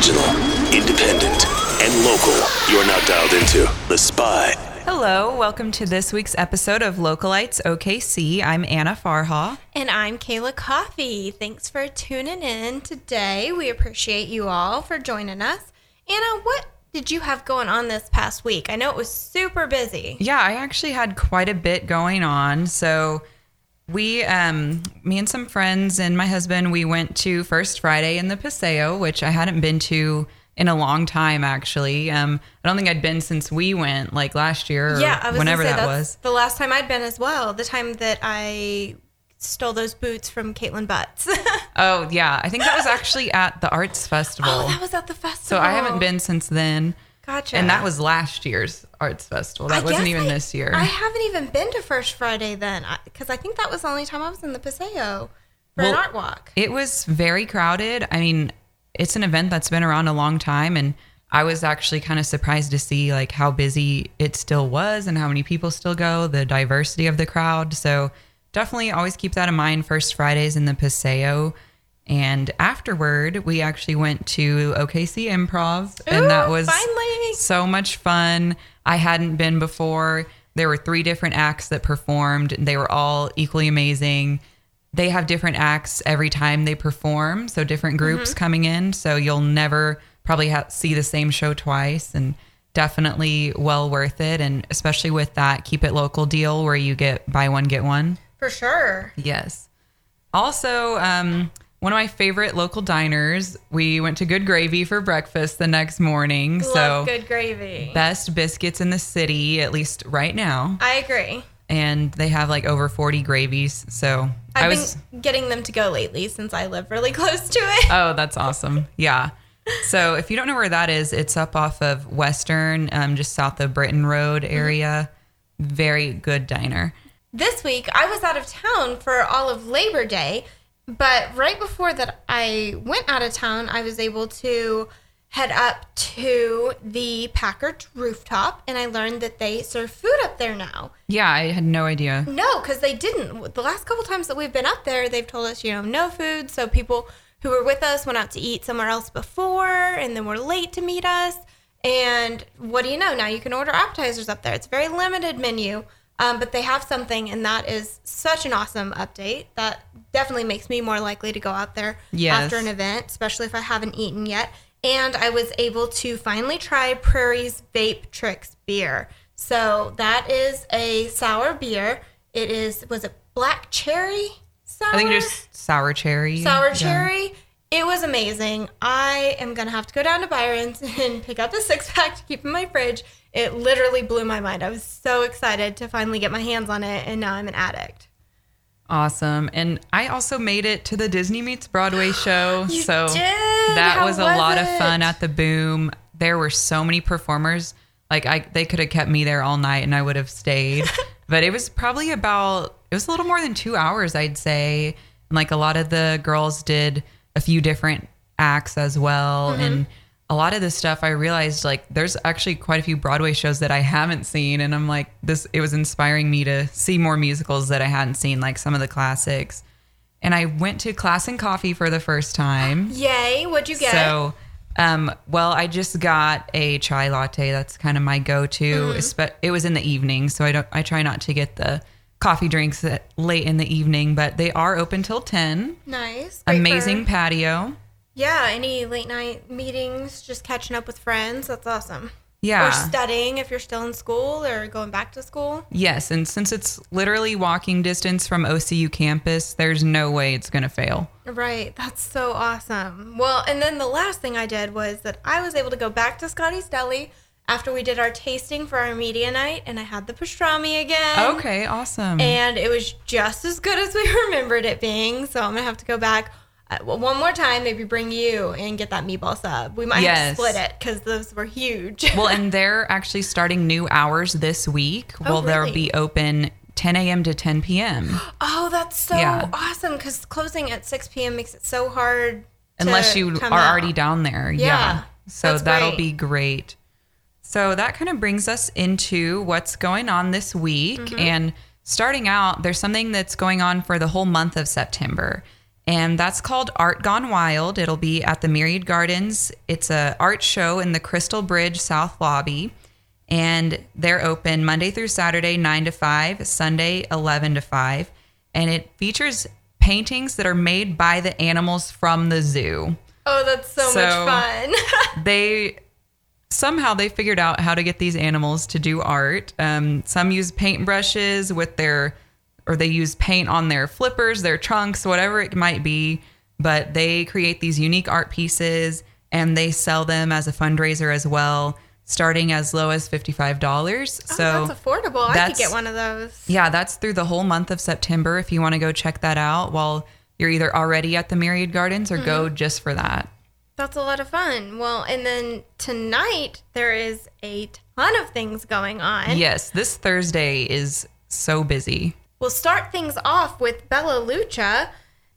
Original, independent, and local. You're now dialed into The Spy. Hello, welcome to this week's episode of Localites OKC. I'm Anna Farha. And I'm Kayla Coffee. Thanks for tuning in today. We appreciate you all for joining us. Anna, what did you have going on this past week? I know it was super busy. Yeah, I actually had quite a bit going on. So we, um, me and some friends and my husband, we went to First Friday in the Paseo, which I hadn't been to in a long time actually. Um, I don't think I'd been since we went like last year or yeah, I was whenever say that was. The last time I'd been as well. The time that I stole those boots from Caitlin Butts. Oh yeah, I think that was actually at the Arts Festival. oh, that was at the festival. so. I haven't been since then. Gotcha. And that was last year's Arts Festival. That I wasn't even I- this year. I haven't even been to First Friday then, because I, think that was the only time I was in the Paseo for an art walk. It was very crowded. I mean, it's an event that's been around a long time and I was actually kind of surprised to see like how busy it still was and how many people still go, the diversity of the crowd. So definitely always keep that in mind. First Fridays in the Paseo. And afterward, we actually went to OKC Improv, and that was finally. so much fun. I hadn't been before. There were three different acts that performed. They were all equally amazing. They have different acts every time they perform, so different groups coming in. So you'll never probably ha- see the same show twice, and definitely well worth it. And especially with that keep it local deal where you get buy one get one. For sure. Yes. Also, um, one of my favorite local diners. We went to Good Gravy for breakfast the next morning. so Love good gravy. best biscuits in the city, at least right now. I agree. And they have like over 40 gravies. So I've I was, been getting them to go lately since I live really close to it. oh, that's awesome. Yeah. So if you don't know where that is, it's up off of Western, um, just south of Britton Road area. Very good diner. this week I was out of town for all of Labor Day, but right before that I went out of town, I was able to head up to the Packard rooftop and I learned that they serve food up there now. Yeah, I had no idea. No, because they didn't. The last couple times that we've been up there, they've told us, you know, no food. So people who were with us went out to eat somewhere else before and then were late to meet us. And what do you know? Now you can order appetizers up there. It's a very limited menu, um, but they have something, and that is such an awesome update. That definitely makes me more likely to go out there Yes. after an event, especially if I haven't eaten yet. And I was able to finally try Prairie's Vape Tricks beer. So that is a sour beer. It is was it black cherry sour? I think just sour cherry. sour Yeah. cherry. It was amazing. I am gonna have to go down to Byron's and pick up a six pack to keep in my fridge. It literally blew my mind. I was so excited to finally get my hands on it, and now I'm an addict. Awesome. And I also made it to the Disney Meets Broadway show. So did? that How was a was lot of fun at the boom. There were so many performers. Like I they could have kept me there all night and I would have stayed. but it was probably about it was a little more than 2 hours I'd say. And like a lot of the girls did a few different acts as well Mm-hmm. and a lot of this stuff I realized like there's actually quite a few Broadway shows that I haven't seen and I'm like this it was inspiring me to see more musicals that I hadn't seen like some of the classics. And I went to Class and Coffee for the first time. Yay! What'd you get? So, um, well, I just got a chai latte. That's kind of my go-to. Espe- It was in the evening, so I don't. I try not to get the coffee drinks late in the evening, but they are open till ten. nice. Great for- Amazing patio. Yeah. Any late night meetings? Just catching up with friends. That's awesome. Yeah. Or studying if you're still in school or going back to school. yes, and since it's literally walking distance from OCU campus, there's no way it's gonna fail. Right. That's so awesome. Well, and then the last thing I did was that I was able to go back to Scotty's Deli after we did our tasting for our media night and I had the pastrami again. Okay, awesome. And it was just as good as we remembered it being. So I'm going to have to go back one more time, maybe bring you and get that meatball sub. We might Yes. split it because those were huge. well, and they're actually starting new hours this week. Oh, well, they'll be open 10 a.m. to 10 p.m. oh, that's so Yeah. awesome because closing at 6 p.m. makes it so hard. to unless you are out. already down there. Yeah. Yeah, So that'll great. be great. So that kind of brings us into what's going on this week. Mm-hmm. And starting out, there's something that's going on for the whole month of September. And that's called Art Gone Wild. It'll be at the Myriad Gardens. It's a art show in the Crystal Bridge South Lobby, and they're open Monday through Saturday, nine to five, Sunday, eleven to five, and it features paintings that are made by the animals from the zoo. Oh, that's so, So- much fun. they somehow they figured out how to get these animals to do art. Um, some use paintbrushes with their, or they use paint on their flippers, their trunks, whatever it might be. But they create these unique art pieces and they sell them as a fundraiser as well, starting as low as fifty-five dollars. oh, so that's affordable. I could get one of those. yeah, that's through the whole month of September. If you want to go check that out, while you're either already at the Myriad Gardens or go mm-hmm. just for that. That's a lot of fun. Well, and then tonight there is a ton of things going on. Yes, this Thursday is so busy. We'll start things off with Bella Lucha.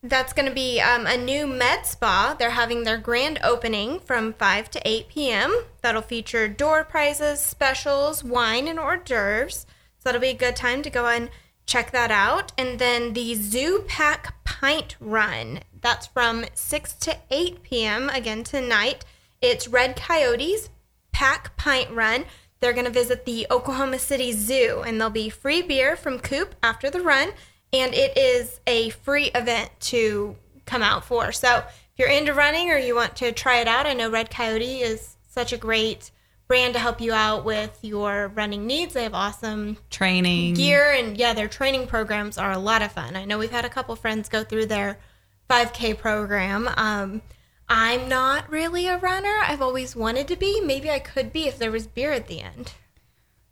That's going to be um, a new med spa. They're having their grand opening from 5 to 8 p.m. That'll feature door prizes, specials, wine, and hors d'oeuvres. So that'll be a good time to go and check that out. And then the Zoo Pack Pint Run. That's from 6 to 8 p.m. again tonight. It's Red Coyotes Pack Pint Run. They're going to visit the Oklahoma City Zoo and there'll be free beer from Coop after the run. And it is a free event to come out for. So if you're into running or you want to try it out, I know Red Coyote is such a great brand to help you out with your running needs. They have awesome Training. gear and yeah, their training programs are a lot of fun. I know we've had a couple friends go through their 5K program. Um, I'm not really a runner. I've always wanted to be. Maybe I could be if there was beer at the end.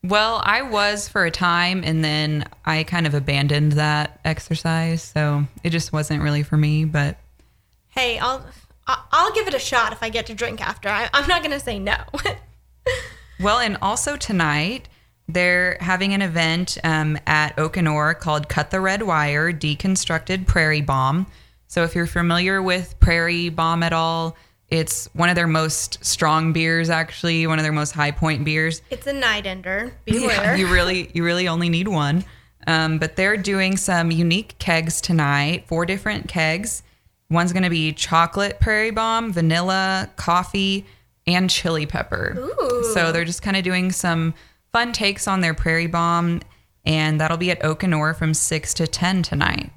Well, I was for a time and then I kind of abandoned that exercise. So it just wasn't really for me. But Hey, I'll I'll give it a shot if I get to drink after. I, I'm not gonna say no. Well, and also tonight, they're having an event um, at Oak & Ore called Cut the Red Wire Deconstructed Prairie Bomb. So, if you're familiar with Prairie Bomb at all, it's one of their most strong beers, actually, one of their most high point beers. it's a night ender. Yeah, you really, you really only need one. Um, but they're doing some unique kegs tonight, four different kegs. One's going to be chocolate prairie bomb, vanilla, coffee, and chili pepper. Ooh. So they're just kind of doing some fun takes on their prairie bomb, and that'll be at Oak & Ore from six to ten tonight.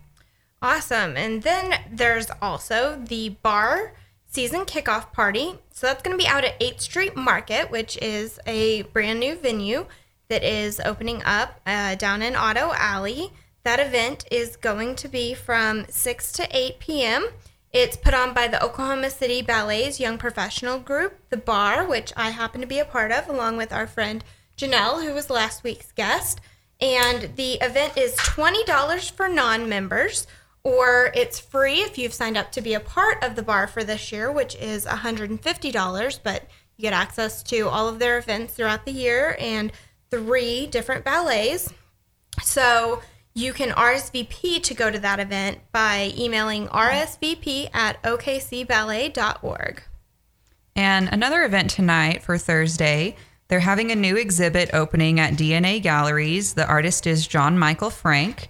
Awesome. And then there's also the bar season kickoff party. So that's going to be out at 8th Street Market, which is a brand new venue that is opening up uh, down in Auto Alley. That event is going to be from 6 to 8 p.m. It's put on by the Oklahoma City Ballet's Young Professional Group, The Bar, which I happen to be a part of, along with our friend Janelle, who was last week's guest. And the event is $20 for non members, or it's free if you've signed up to be a part of the bar for this year, which is $150. But you get access to all of their events throughout the year and three different ballets. So you can RSVP to go to that event by emailing rsvp at okcballet.org. And another event tonight for Thursday, they're having a new exhibit opening at DNA Galleries. The artist is John Michael Frank,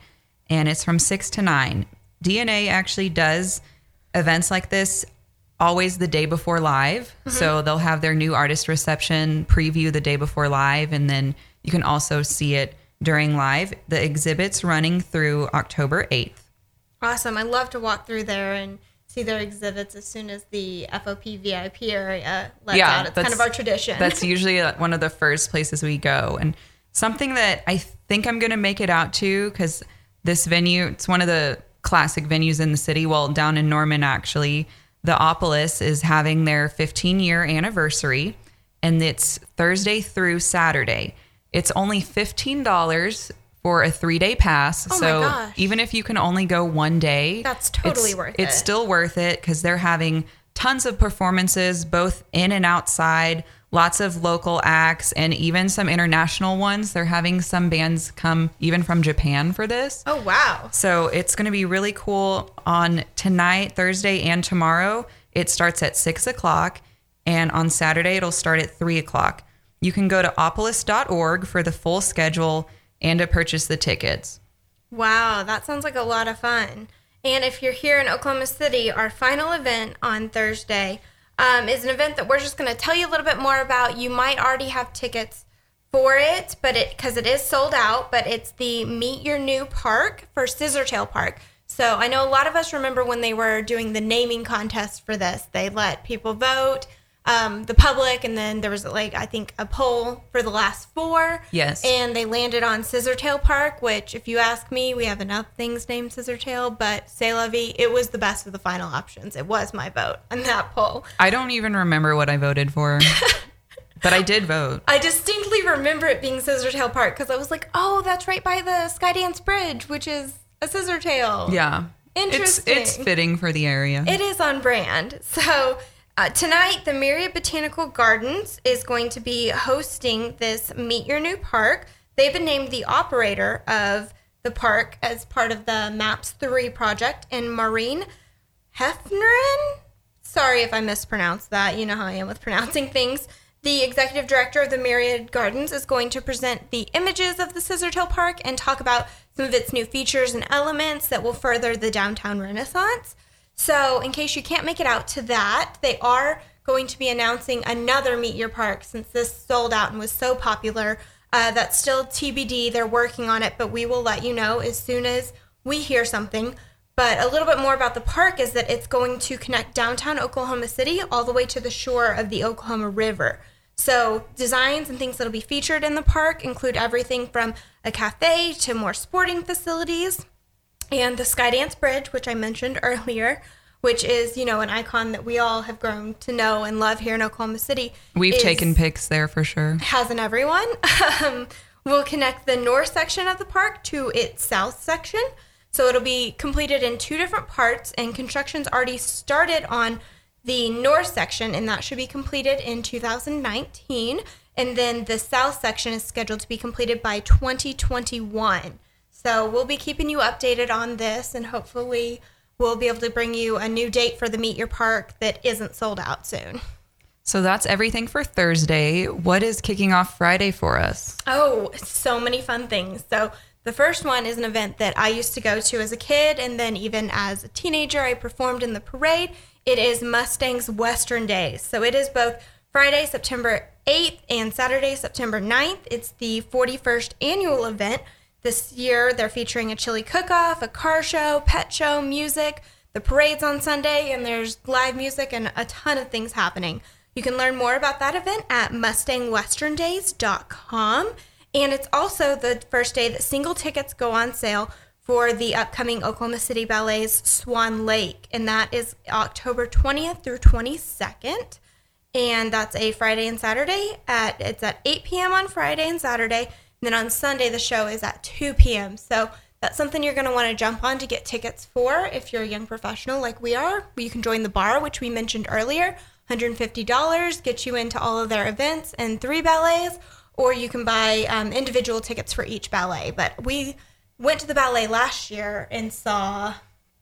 and it's from 6 to 9. DNA actually does events like this always the day before live. So they'll have their new artist reception preview the day before live, and then you can also see it during live. The exhibit's running through October 8th. Awesome. I love to walk through there and see their exhibits as soon as the FOP VIP area lets Yeah, out. It's kind of our tradition. That's usually uh, one of the first places we go. And something that I think I'm going to make it out to because this venue, it's one of the classic venues in the city. Well, down in Norman, actually, the Opolis is having their 15 year anniversary, and it's Thursday through Saturday. It's only $15 for a three day pass. Oh so even if you can only go one day, That's totally it's- worth It's still worth it because they're having tons of performances, both in and outside, lots of local acts, and even some international ones. They're having some bands come even from Japan for this. oh, wow. So it's going to be really cool on tonight, Thursday, and tomorrow. It starts at six o'clock, and on Saturday, it'll start at three o'clock. You can go to opolis.org for the full schedule and to purchase the tickets. Wow, that sounds like a lot of fun. And if you're here in Oklahoma City, our final event on Thursday um, is an event that we're just going to tell you a little bit more about. You might already have tickets for it, but it because it is sold out. But it's the Meet Your New Park for Scissortail Park. So I know a lot of us remember when they were doing the naming contest for this. They let people vote, um, the public, and then there was like I think a poll for the last four. Yes. And they landed on Scissortail Park, which, if you ask me, we have enough things named Scissortail, but La Vie, it was the best of the final options. It was my vote on that poll. I don't even remember what I voted for, but I did vote. I distinctly remember it being Scissortail Park because I was like, oh, that's right by the Skydance Bridge, which is a Scissortail. Yeah. It's Interesting. it's fitting for the area. It is on brand. So uh, tonight, the Myriad Botanical Gardens is going to be hosting this Meet Your New Park. They've been named the operator of the park as part of the MAPS 3 project, and Maureen Heffernan. Sorry if I mispronounced that. You know how I am with pronouncing things. The executive director of the Myriad Gardens is going to present the images of the Scissortail Park and talk about some of its new features and elements that will further the downtown renaissance. So, in case you can't make it out to that, they are going to be announcing another Meet Your Park since this sold out and was so popular. Uh, that's still TBD. They're working on it, but we will let you know as soon as we hear something. But a little bit more about the park is that it's going to connect downtown Oklahoma City all the way to the shore of the Oklahoma River. So, designs and things that'll be featured in the park include everything from a cafe to more sporting facilities and the Skydance Bridge, which I mentioned earlier, which is, you know, an icon that we all have grown to know and love here in Oklahoma City. We've is- taken pics there for sure. hasn't everyone. Um, we'll connect the north section of the park to its south section. So it'll be completed in two different parts, and construction's already started on the north section, and that should be completed in 2019. And then the south section is scheduled to be completed by 2021. So we'll be keeping you updated on this, and hopefully, we'll be able to bring you a new date for the Meet Your Park that isn't sold out soon. So that's everything for Thursday. What is kicking off Friday for us? Oh, so many fun things. So, the first one is an event that I used to go to as a kid, and then even as a teenager, I performed in the parade. It is Mustang's Western Days. So, it is both Friday, September 8th, and Saturday, September 9th. It's the 41st annual event. This year, they're featuring a chili cook off, a car show, pet show, music. The parade's on Sunday, and there's live music and a ton of things happening. You can learn more about that event at mustangwesterndays.com. And it's also the first day that single tickets go on sale for the upcoming Oklahoma City Ballet's Swan Lake. And that is October 20th through 22nd. And that's a Friday and Saturday at it's at 8 p.m. on Friday and Saturday. And then on Sunday the show is at 2 p.m. So that's something you're going to want to jump on to get tickets for if you're a young professional like we are. You can join the bar, which we mentioned earlier. $150 gets you into all of their events and three ballets, or you can buy um, individual tickets for each ballet. But we went to the ballet last year and saw.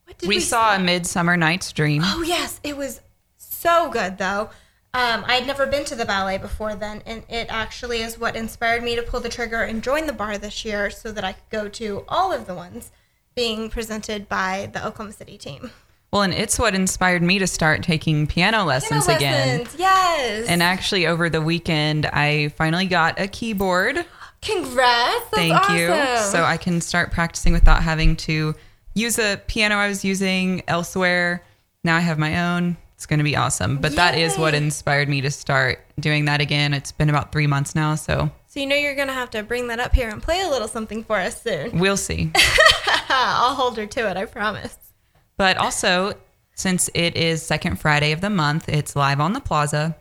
What did We saw a Midsummer Night's Dream. Oh yes, it was so good though. Um, I had never been to the ballet before then, and it actually is what inspired me to pull the trigger and join the bar this year, so that I could go to all of the ones being presented by the Oklahoma City team. Well, and it's what inspired me to start taking piano lessons Piano again. yes. And actually, over the weekend, I finally got a keyboard. congrats! Thank you. So I can start practicing without having to use a piano I was using elsewhere. Now I have my own. It's going to be awesome. But that is what inspired me to start doing that again. It's been about three months now, so So you know you're gonna have to bring that up here and play a little something for us soon. we'll see. I'll hold her to it, I promise. But also, since it is second Friday of the month, it's live on the plaza.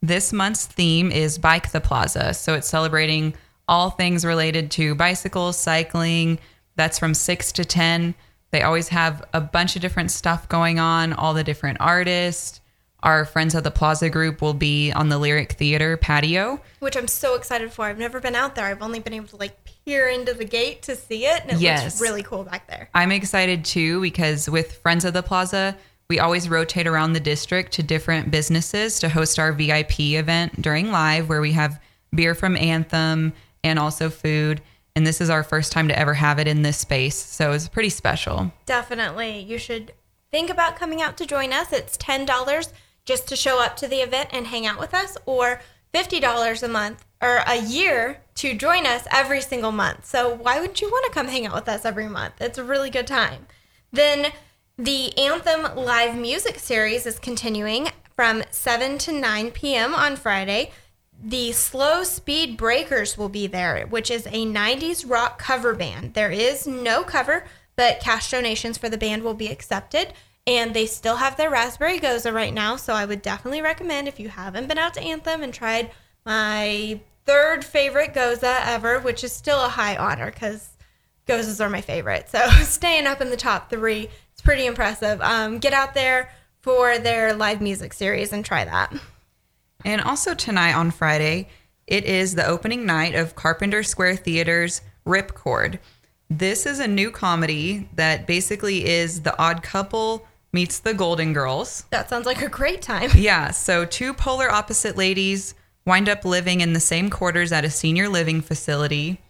This month's theme is Bike the Plaza. So it's celebrating all things related to bicycles, cycling. That's from 6 to 10. They always have a bunch of different stuff going on, all the different artists. Our Friends at the Plaza group will be on the Lyric Theater patio. Which I'm so excited for. I've never been out there. I've only been able to like peer into the gate to see it, and it Yes. looks really cool back there. I'm excited too because with Friends of the Plaza, we always rotate around the district to different businesses to host our VIP event during live where we have beer from Anthem and also food. And this is our first time to ever have it in this space. So it's pretty special. Definitely. You should think about coming out to join us. It's $10 just to show up to the event and hang out with us, or $50 a month or a year to join us every single month. So why would you want to come hang out with us every month? It's a really good time. Then the Anthem live music series is continuing from 7 to 9 p.m. on Friday. The Slow Speed Breakers will be there, which is a 90s rock cover band. There is no cover, but cash donations for the band will be accepted. And they still have their Raspberry Gose right now. So I would definitely recommend if you haven't been out to Anthem and tried my third favorite Gose ever, which is still a high honor because Goses are my favorite. So staying up in the top three, it's pretty impressive. Um, get out there for their live music series and try that. And also tonight on Friday, it is the opening night of Carpenter Square Theater's Ripcord. This is a new comedy that basically is The Odd Couple meets The Golden Girls. That sounds like a great time. Yeah, so two polar opposite ladies wind up living in the same quarters at a senior living facility.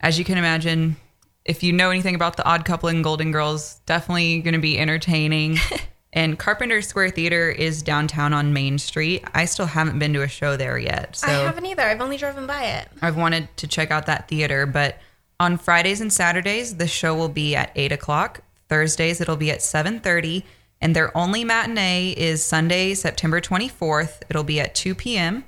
As you can imagine, if you know anything about The Odd Couple and Golden Girls, definitely going to be entertaining. And Carpenter Square Theater is downtown on Main Street. I still haven't been to a show there yet. So I haven't either. I've only driven by it. I've wanted to check out that theater. But on Fridays and Saturdays, the show will be at 8 o'clock. Thursdays, it'll be at 7.30. And their only matinee is Sunday, September 24th. It'll be at 2 p.m.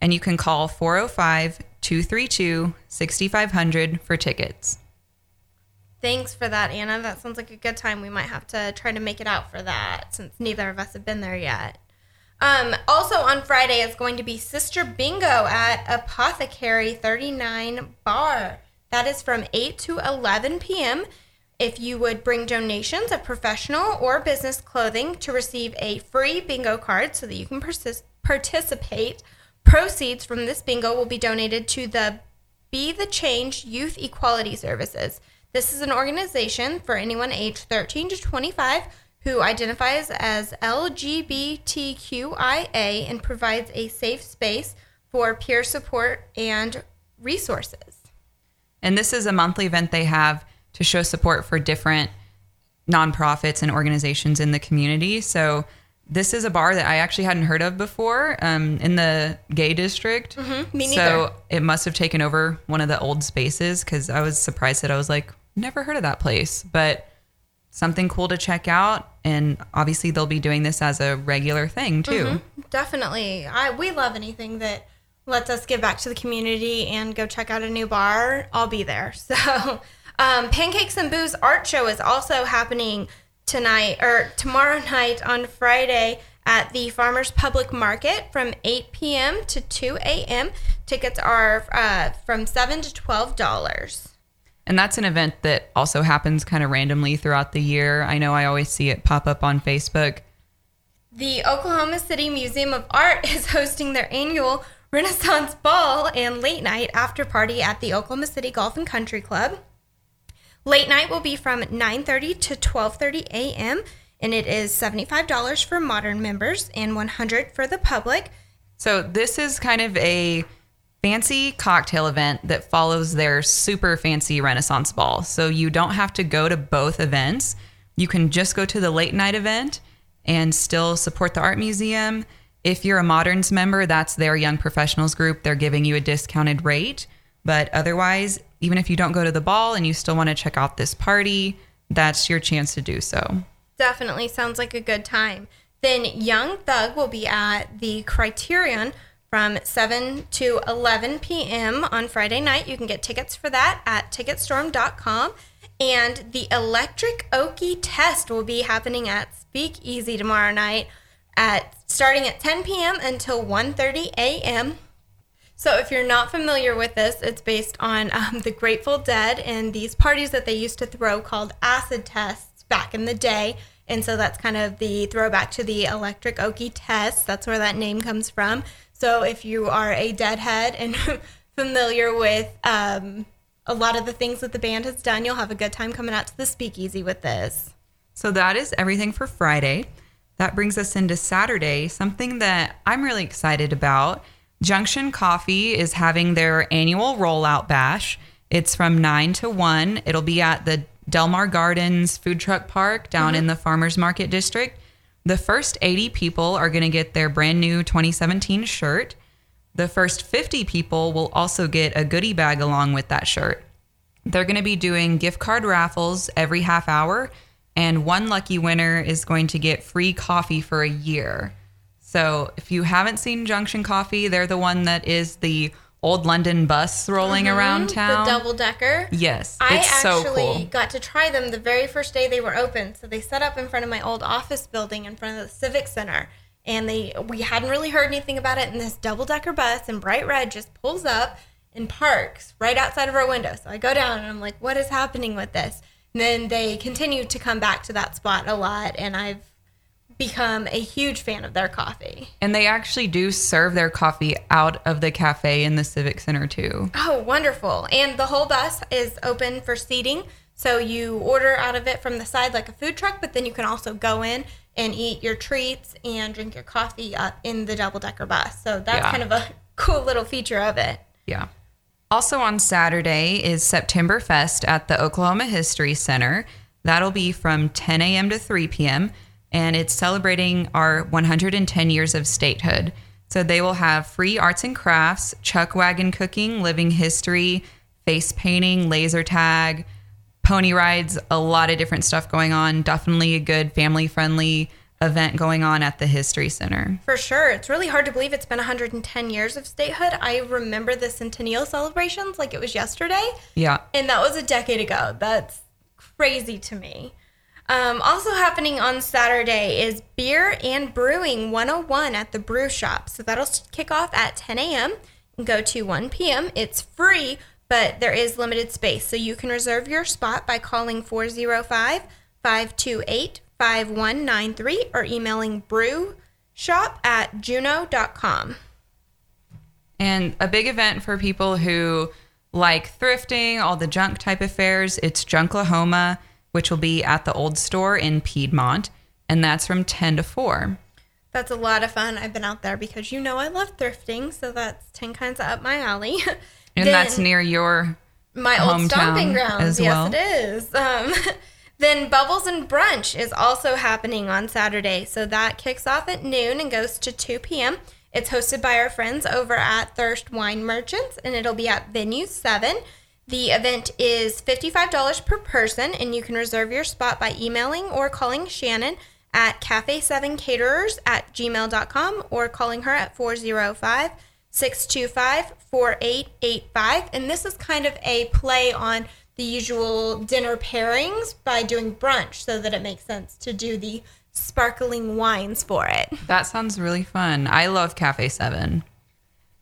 And you can call 405 232 6500 for tickets. Thanks for that, Anna. That sounds like a good time. We might have to try to make it out for that since neither of us have been there yet. Um, also on Friday is going to be Sister Bingo at Apothecary 39 Bar. That is from 8 to 11 p.m. If you would bring donations of professional or business clothing to receive a free bingo card so that you can participate, proceeds from this bingo will be donated to the Be the Change Youth Equality Services. This is an organization for anyone aged 13 to 25 who identifies as LGBTQIA and provides a safe space for peer support and resources. And this is a monthly event they have to show support for different nonprofits and organizations in the community. So this is a bar that I actually hadn't heard of before um, in the gay district. Mm-hmm. me so it must have taken over one of the old spaces because I was surprised that I was like, never heard of that place, but something cool to check out. And obviously, they'll be doing this as a regular thing too. Definitely. I we love anything that lets us give back to the community and go check out a new bar. I'll be there. So, um, Pancakes and Booze art show is also happening tonight or tomorrow night on Friday at the Farmers Public Market from 8 p.m. to 2 a.m. Tickets are uh, from seven to twelve dollars. And that's an event that also happens kind of randomly throughout the year. I know I always see it pop up on Facebook. The Oklahoma City Museum of Art is hosting their annual Renaissance Ball and late night after party at the Oklahoma City Golf and Country Club. Late night will be from 9:30 to 12:30 a.m. and it is $75 for modern members and 100 for the public. So this is kind of a fancy cocktail event that follows their super fancy Renaissance ball. So you don't have to go to both events. You can just go to the late night event and still support the art museum. If you're a Moderns member, that's their young professionals group. They're giving you a discounted rate. But otherwise, even if you don't go to the ball and you still want to check out this party, that's your chance to do so. Definitely sounds like a good time. Then Young Thug will be at the Criterion from 7 to 11 p.m. on Friday night. You can get tickets for that at ticketstorm.com. And the Electric Okie test will be happening at Speakeasy tomorrow night at starting at 10 p.m. until 1:30 a.m. So if you're not familiar with this, it's based on um, the Grateful Dead and these parties that they used to throw called acid tests back in the day. And so that's kind of the throwback to the Electric Okie test. That's where that name comes from. So if you are a deadhead and familiar with um, a lot of the things that the band has done, you'll have a good time coming out to the speakeasy with this. So that is everything for Friday. That brings us into Saturday, something that I'm really excited about. Junction Coffee is having their annual rollout bash. It's from 9 to 1. It'll be at the Delmar Gardens Food Truck Park down in the Farmers Market District. The first 80 people are going to get their brand new 2017 shirt. The first 50 people will also get a goodie bag along with that shirt. They're going to be doing gift card raffles every half hour, and one lucky winner is going to get free coffee for a year. So if you haven't seen Junction Coffee, they're the one that is the old London bus rolling mm-hmm. around town. The double decker. Yes, I it's so actually cool. got to try them the very first day they were open. So they set up in front of my old office building in front of the Civic Center. And they we hadn't really heard anything about it. And this double decker bus in bright red just pulls up and parks right outside of our window. So I go down and I'm like, what is happening with this? And then they continue to come back to that spot a lot. And I've become a huge fan of their coffee. And they actually do serve their coffee out of the cafe in the Civic Center too. Oh, wonderful. And the whole bus is open for seating. So you order out of it from the side like a food truck, but then you can also go in and eat your treats and drink your coffee up in the double decker bus. So that's Yeah. kind of a cool little feature of it. Yeah. Also on Saturday is September Fest at the Oklahoma History Center. That'll be from 10 a.m. to 3 p.m. and it's celebrating our 110 years of statehood. So they will have free arts and crafts, chuck wagon cooking, living history, face painting, laser tag, pony rides, a lot of different stuff going on. Definitely a good family friendly event going on at the History Center. For sure. It's really hard to believe it's been 110 years of statehood. I remember the centennial celebrations like it was yesterday. Yeah. And that was a decade ago. That's crazy to me. Um, also happening on Saturday is Beer and Brewing 101 at the Brew Shop. So that'll kick off at 10 a.m. and go to 1 p.m. It's free, but there is limited space. So you can reserve your spot by calling 405 528 5193 or emailing brew shop at juno.com. And a big event for people who like thrifting, all the junk type of fairs, it's Junklahoma, which will be at the old store in Piedmont, and that's from 10 to 4. That's a lot of fun. I've been out there because you know I love thrifting, so that's 10 kinds of up my alley. And that's near your my old stomping grounds. as yes, it is. Um, then Bubbles and Brunch is also happening on Saturday. So that kicks off at noon and goes to 2 p.m. It's hosted by our friends over at Thirst Wine Merchants, and it'll be at Venue 7. The event is $55 per person, and you can reserve your spot by emailing or calling Shannon at cafe7caterers at gmail.com or calling her at 405 625 4885. And this is kind of a play on the usual dinner pairings by doing brunch so that it makes sense to do the sparkling wines for it. That sounds really fun. I love Cafe 7.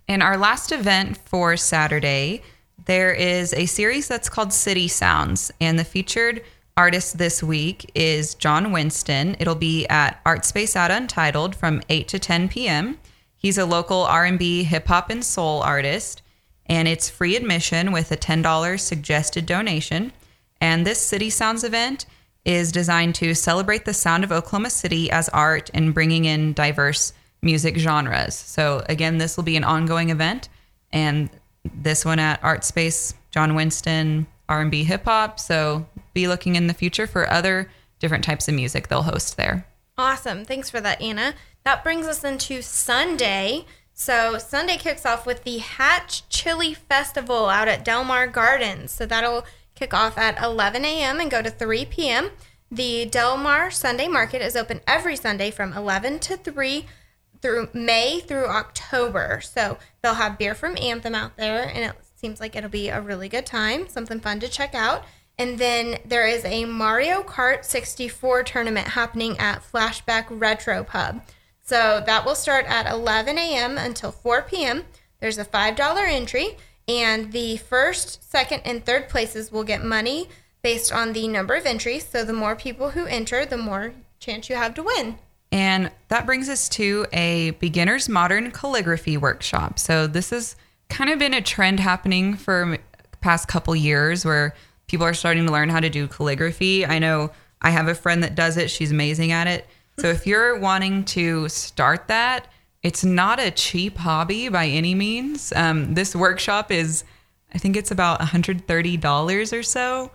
And our last event for Saturday, there is a series that's called City Sounds. And the featured artist this week is John Winston. It'll be at Art Space at Untitled from 8 to 10 p.m. He's a local R&B, hip hop and soul artist, and it's free admission with a $10 suggested donation. And this City Sounds event is designed to celebrate the sound of Oklahoma City as art and bringing in diverse music genres. So again, this will be an ongoing event, and this one at Art Space, John Winston, R&B, hip hop. So be looking in the future for other different types of music they'll host there. Awesome. Thanks for that, Anna. That brings us into Sunday. So, Sunday kicks off with the Hatch Chili Festival out at Delmar Gardens. So, that'll kick off at 11 a.m. and go to 3 p.m. The Delmar Sunday Market is open every Sunday from 11 to 3 through May through October. So, they'll have beer from Anthem out there, and it seems like it'll be a really good time, something fun to check out. And then there is a Mario Kart 64 tournament happening at Flashback Retro Pub. So that will start at 11 a.m. until 4 p.m. There's a $5 entry, and the first, second, and third places will get money based on the number of entries. So the more people who enter, the more chance you have to win. And that brings us to a beginner's modern calligraphy workshop. So this has kind of been a trend happening for past couple years where people are starting to learn how to do calligraphy. I know I have a friend that does it. She's amazing at it. So if you're wanting to start that, it's not a cheap hobby by any means. Um, this workshop is I think it's about $130 or so.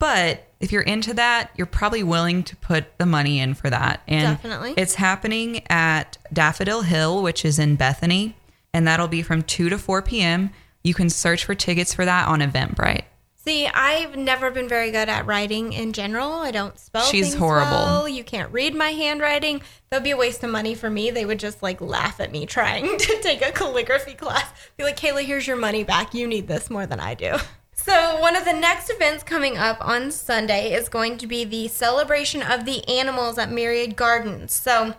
But if you're into that, you're probably willing to put the money in for that. And Definitely. it's happening at Daffodil Hill, which is in Bethany, and that'll be from 2 to 4 p.m. You can search for tickets for that on Eventbrite. See, I've never been very good at writing in general. I don't spell She's horrible. well. You can't read my handwriting. That'd be a waste of money for me. They would just like laugh at me trying to take a calligraphy class. Be like, Kayla, here's your money back. You need this more than I do. So, one of the next events coming up on Sunday is going to be the celebration of the animals at Myriad Gardens. So,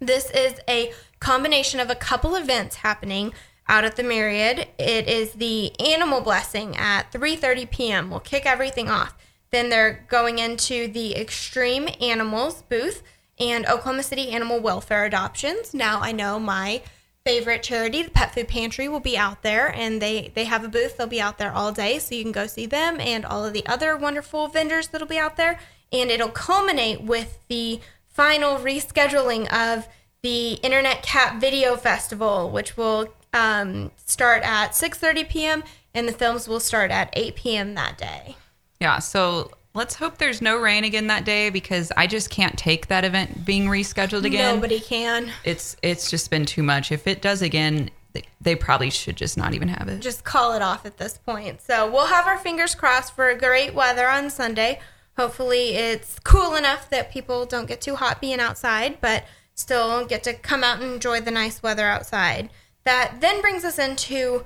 this is a combination of a couple events happening out at the Myriad. It is the animal blessing at 3:30 p.m. We'll kick everything off. Then they're going into the Extreme Animals booth and Oklahoma City Animal Welfare Adoptions. Now I know my favorite charity, the Pet Food Pantry, will be out there and they they have a booth. They'll be out there all day, so you can go see them and all of the other wonderful vendors that'll be out there. And it'll culminate with the final rescheduling of the Internet Cat Video Festival, which will um, start at 6:30 p.m. and the films will start at 8 p.m. that day. Yeah, so let's hope there's no rain again that day because I just can't take that event being rescheduled again. Nobody can. It's it's just been too much. If it does again, they, they probably should just not even have it. just call it off at this point. So we'll have our fingers crossed for great weather on Sunday. Hopefully, it's cool enough that people don't get too hot being outside, but still get to come out and enjoy the nice weather outside. That then brings us into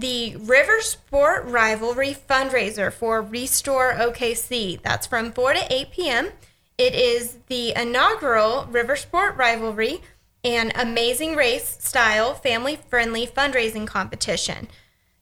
the River Sport Rivalry fundraiser for Restore OKC. That's from 4 to 8 p.m. It is the inaugural River Sport Rivalry and Amazing Race style family friendly fundraising competition.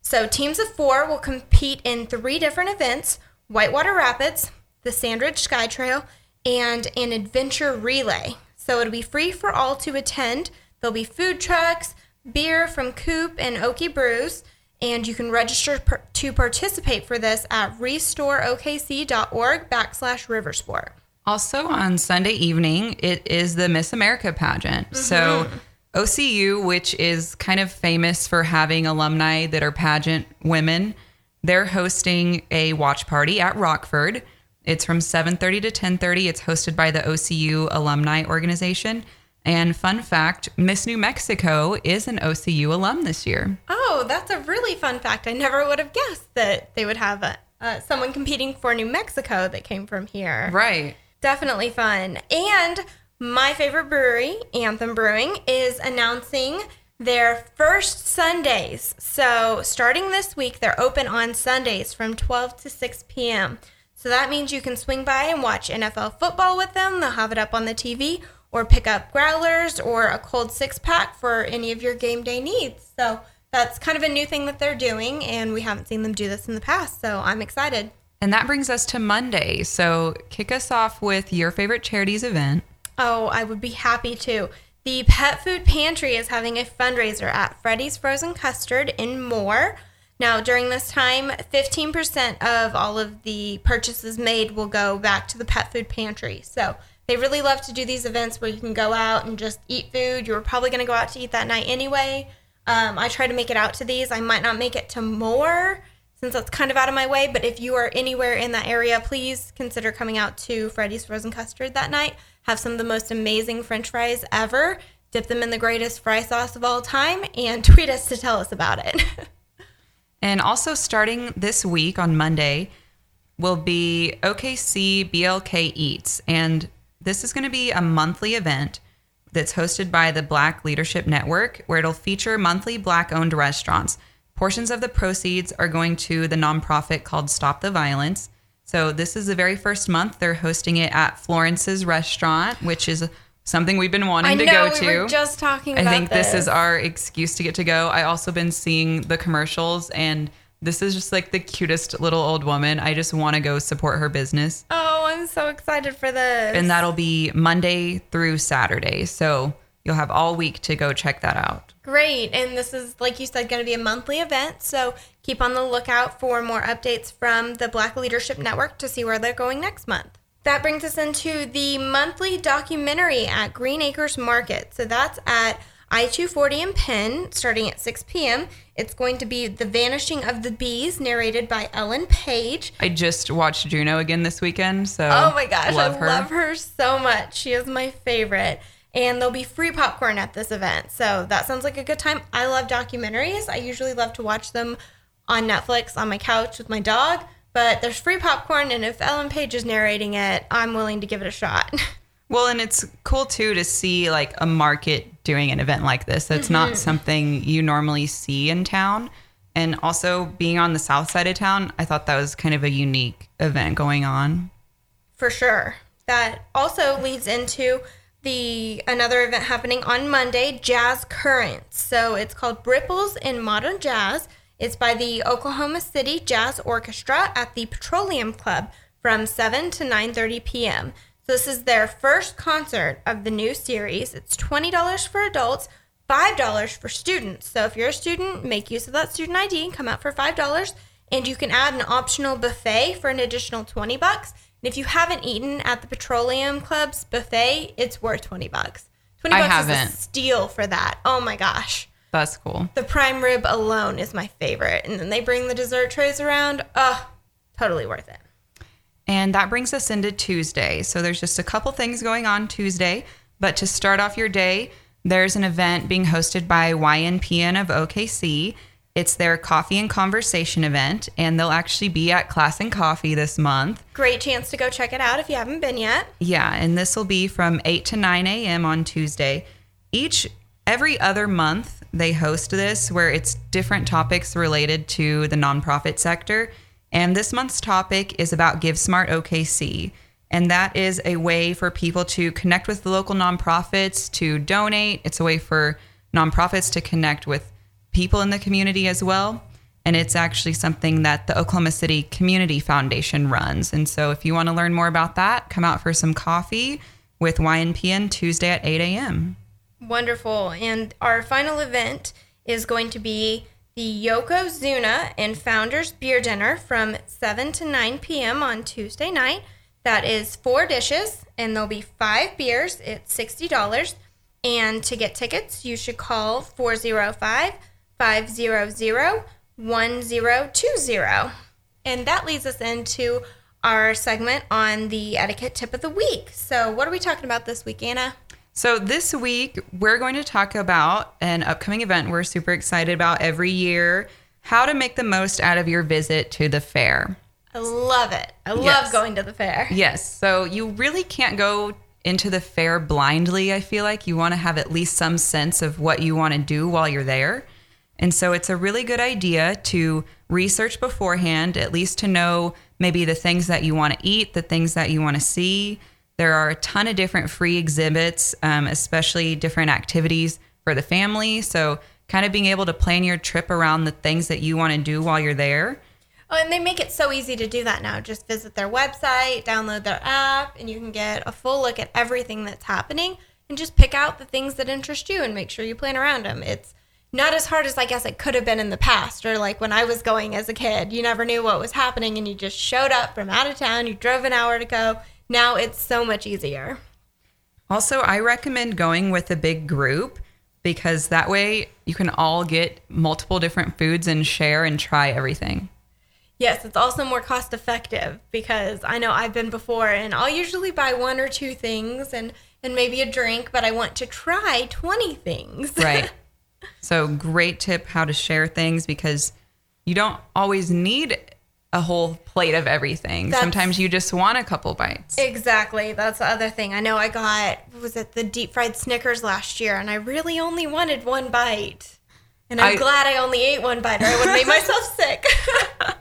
So, teams of four will compete in three different events Whitewater Rapids, the Sandridge Sky Trail, and an adventure relay. So, it'll be free for all to attend. There'll be food trucks, beer from Coop and Okie Brews, and you can register per- to participate for this at restoreokc.org backslash riversport. Also on Sunday evening, it is the Miss America pageant. So mm-hmm. OCU, which is kind of famous for having alumni that are pageant women, they're hosting a watch party at Rockford. It's from 7:30 to 10:30. It's hosted by the OCU Alumni Organization. And fun fact, Miss New Mexico is an OCU alum this year. Oh, that's a really fun fact. I never would have guessed that they would have a, uh, someone competing for New Mexico that came from here. Right. Definitely fun. And my favorite brewery, Anthem Brewing, is announcing their first Sundays. So, starting this week, they're open on Sundays from 12 to 6 p.m. So, that means you can swing by and watch NFL football with them. They'll have it up on the TV or pick up growlers or a cold six pack for any of your game day needs. So, that's kind of a new thing that they're doing, and we haven't seen them do this in the past. So, I'm excited. And that brings us to Monday. So kick us off with your favorite charities event. Oh, I would be happy to. The Pet Food Pantry is having a fundraiser at Freddy's Frozen Custard in Moore. Now, during this time, 15% of all of the purchases made will go back to the Pet Food Pantry. So, they really love to do these events where you can go out and just eat food. You were probably going to go out to eat that night anyway. Um, I try to make it out to these. I might not make it to more since that's kind of out of my way, but if you are anywhere in that area, please consider coming out to Freddy's Frozen Custard that night. Have some of the most amazing french fries ever. Dip them in the greatest fry sauce of all time and tweet us to tell us about it. And also starting this week on Monday will be OKC BLK Eats. And this is going to be a monthly event that's hosted by the Black Leadership Network, where it'll feature monthly Black owned restaurants. Portions of the proceeds are going to the nonprofit called Stop the Violence. So this is the very first month. They're hosting it at Florence's restaurant, which is something we've been wanting I to know go we to. were just talking I think this. this. is our excuse to get to go. I also been seeing the commercials and this is just like the cutest little old woman. I just want to go support her business. Oh, I'm so excited for this. And that'll be Monday through Saturday. So you'll have all week to go check that out. Great. And this is, like you said, going to be a monthly event. So keep on the lookout for more updates from the Black Leadership Network to see where they're going next month. That brings us into the monthly documentary at Green Acres Market. So that's at I 240 in Penn, starting at 6 p.m. It's going to be The Vanishing of the Bees, narrated by Ellen Page. I just watched Juno again this weekend, so Oh my gosh, love I her. love her so much. She is my favorite. And there'll be free popcorn at this event. So that sounds like a good time. I love documentaries. I usually love to watch them on Netflix on my couch with my dog. But there's free popcorn, and if Ellen Page is narrating it, I'm willing to give it a shot. Well, and it's cool too to see like a market doing an event like this. That's Mm-hmm. not something you normally see in town. And also being on the south side of town, I thought that was kind of a unique event going on. For sure. That also leads into the another event happening on Monday, Jazz Currents. So it's called Ripples in Modern Jazz. It's by the Oklahoma City Jazz Orchestra at the Petroleum Club from 7 to 9:30 p.m. So this is their first concert of the new series. It's $20 for adults, $5 for students. So if you're a student, make use of that student ID and come out for $5 and you can add an optional buffet for an additional 20 bucks. And if you haven't eaten at the Petroleum Club's buffet, it's worth 20 bucks. 20 I bucks haven't. is a steal for that. Oh my gosh. That's cool. The prime rib alone is my favorite. And then they bring the dessert trays around. Oh, totally worth it. And that brings us into Tuesday. So there's just a couple things going on Tuesday. But to start off your day, there's an event being hosted by YNPN of OKC. It's their coffee and conversation event, and they'll actually be at Class and Coffee this month. Great chance to go check it out if you haven't been yet. Yeah, and this will be from 8 to 9 a.m. on Tuesday. Each every other month they host this where it's different topics related to the nonprofit sector. And this month's topic is about Give Smart OKC. And that is a way for people to connect with the local nonprofits, to donate. It's a way for nonprofits to connect with people in the community as well. And it's actually something that the Oklahoma City Community Foundation runs. And so if you want to learn more about that, come out for some coffee with YNPN Tuesday at 8 a.m. Wonderful. And our final event is going to be the Yokozuna and Founders Beer Dinner from 7 to 9 p.m. on Tuesday night. That is four dishes, and there'll be five beers. It's $60. And to get tickets, you should call 405 500 1020. And that leads us into our segment on the etiquette tip of the week. So, what are we talking about this week, Anna? So, this week, we're going to talk about an upcoming event we're super excited about every year how to make the most out of your visit to the fair. I love it. I love Yes. going to the fair. Yes. So you really can't go into the fair blindly, I feel like. You want to have at least some sense of what you want to do while you're there. And so it's a really good idea to research beforehand, at least to know maybe the things that you want to eat, the things that you want to see. There are a ton of different free exhibits, um, especially different activities for the family. So, kind of being able to plan your trip around the things that you want to do while you're there. Oh, and they make it so easy to do that now. Just visit their website, download their app, and you can get a full look at everything that's happening and just pick out the things that interest you and make sure you plan around them. It's not as hard as I guess it could have been in the past or like when I was going as a kid. You never knew what was happening and you just showed up from out of town, you drove an hour to go. Now it's so much easier. Also, I recommend going with a big group because that way you can all get multiple different foods and share and try everything. Yes, it's also more cost effective because I know I've been before and I'll usually buy one or two things and and maybe a drink, but I want to try 20 things. Right. so, great tip how to share things because you don't always need a whole plate of everything. That's- Sometimes you just want a couple bites. Exactly. That's the other thing. I know I got was it the deep fried Snickers last year and I really only wanted one bite. And I'm I- glad I only ate one bite or I would have made myself sick.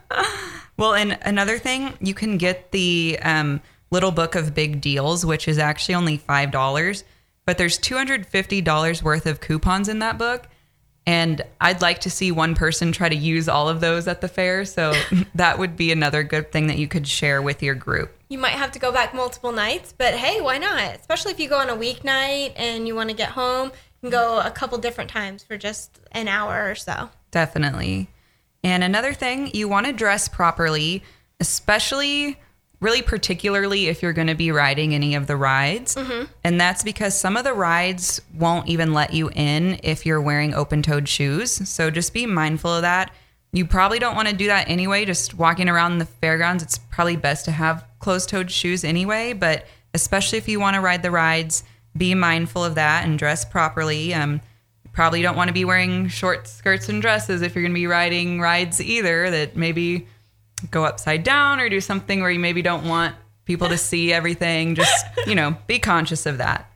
Well, and another thing, you can get the um, little book of big deals, which is actually only five dollars, but there's two hundred fifty dollars worth of coupons in that book, and I'd like to see one person try to use all of those at the fair. So that would be another good thing that you could share with your group. you might have to go back multiple nights, but hey, why not? Especially if you go on a weeknight and you want to get home, you can go a couple different times for just an hour or so. Definitely. And another thing, you want to dress properly, especially really particularly if you're going to be riding any of the rides. And that's because some of the rides won't even let you in if you're wearing open toed shoes. So just be mindful of that. You probably don't want to do that anyway. Just walking around the fairgrounds, it's probably best to have closed toed shoes anyway. But especially if you want to ride the rides, be mindful of that and dress properly. Um, probably don't want to be wearing short skirts and dresses if you're going to be riding rides either that maybe go upside down or do something where you maybe don't want people to see everything. Just, you know, be conscious of that.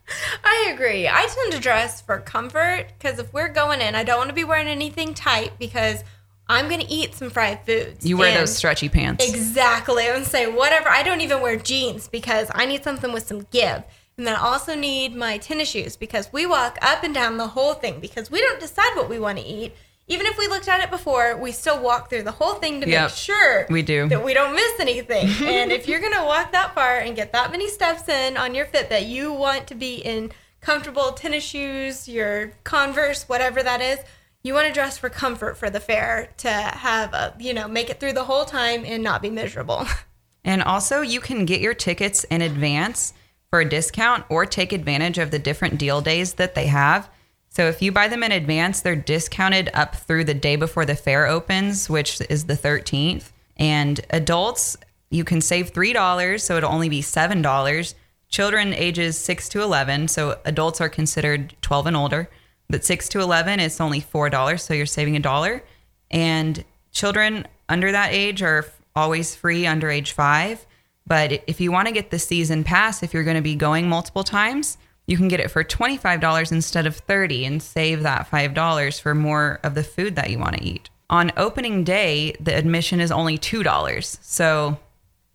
I agree. I tend to dress for comfort because if we're going in, I don't want to be wearing anything tight because I'm going to eat some fried foods. You wear those stretchy pants. Exactly. I would say whatever. I don't even wear jeans because I need something with some give. And then I also need my tennis shoes because we walk up and down the whole thing because we don't decide what we want to eat. Even if we looked at it before, we still walk through the whole thing to Yep, make sure we do. that we don't miss anything. and if you're to walk that far and get that many steps in on your Fitbit, you want to be in comfortable tennis shoes, your Converse, whatever that is. You want to dress for comfort for the fair to have a, you know, make it through the whole time and not be miserable. And also, you can get your tickets in advance for a discount or take advantage of the different deal days that they have. So, if you buy them in advance, they're discounted up through the day before the fair opens, which is the 13th. And adults, you can save $3, so it'll only be $7. Children ages 6 to 11, so adults are considered 12 and older, but 6 to 11, it's only $4, so you're saving a dollar. And children under that age are always free under age five. But if you want to get the season pass, if you're going to be going multiple times, you can get it for $25 instead of 30 and save that $5 for more of the food that you want to eat. On opening day, the admission is only $2. So,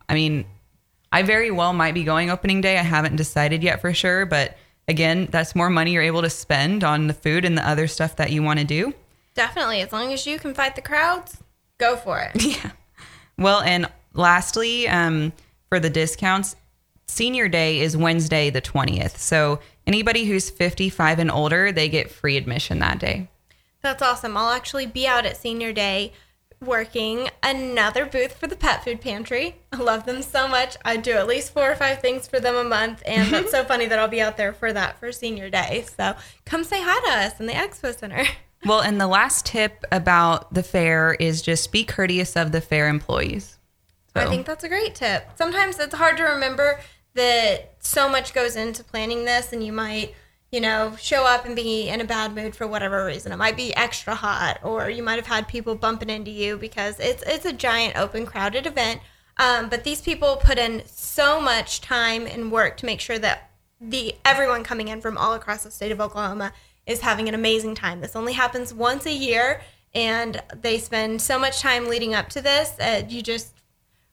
I mean, I very well might be going opening day. I haven't decided yet for sure, but again, that's more money you're able to spend on the food and the other stuff that you want to do. Definitely. As long as you can fight the crowds, go for it. Yeah. Well, and lastly, um, for the discounts, senior day is Wednesday, the 20th. So anybody who's 55 and older, they get free admission that day. That's awesome. I'll actually be out at senior day working another booth for the pet food pantry. I love them so much. I do at least four or five things for them a month. And that's so funny that I'll be out there for that for senior day. So come say hi to us in the expo center. Well, and the last tip about the fair is just be courteous of the fair employees. I think that's a great tip. Sometimes it's hard to remember that so much goes into planning this, and you might, you know, show up and be in a bad mood for whatever reason. It might be extra hot, or you might have had people bumping into you because it's it's a giant, open, crowded event. Um, but these people put in so much time and work to make sure that the everyone coming in from all across the state of Oklahoma is having an amazing time. This only happens once a year, and they spend so much time leading up to this. Uh, you just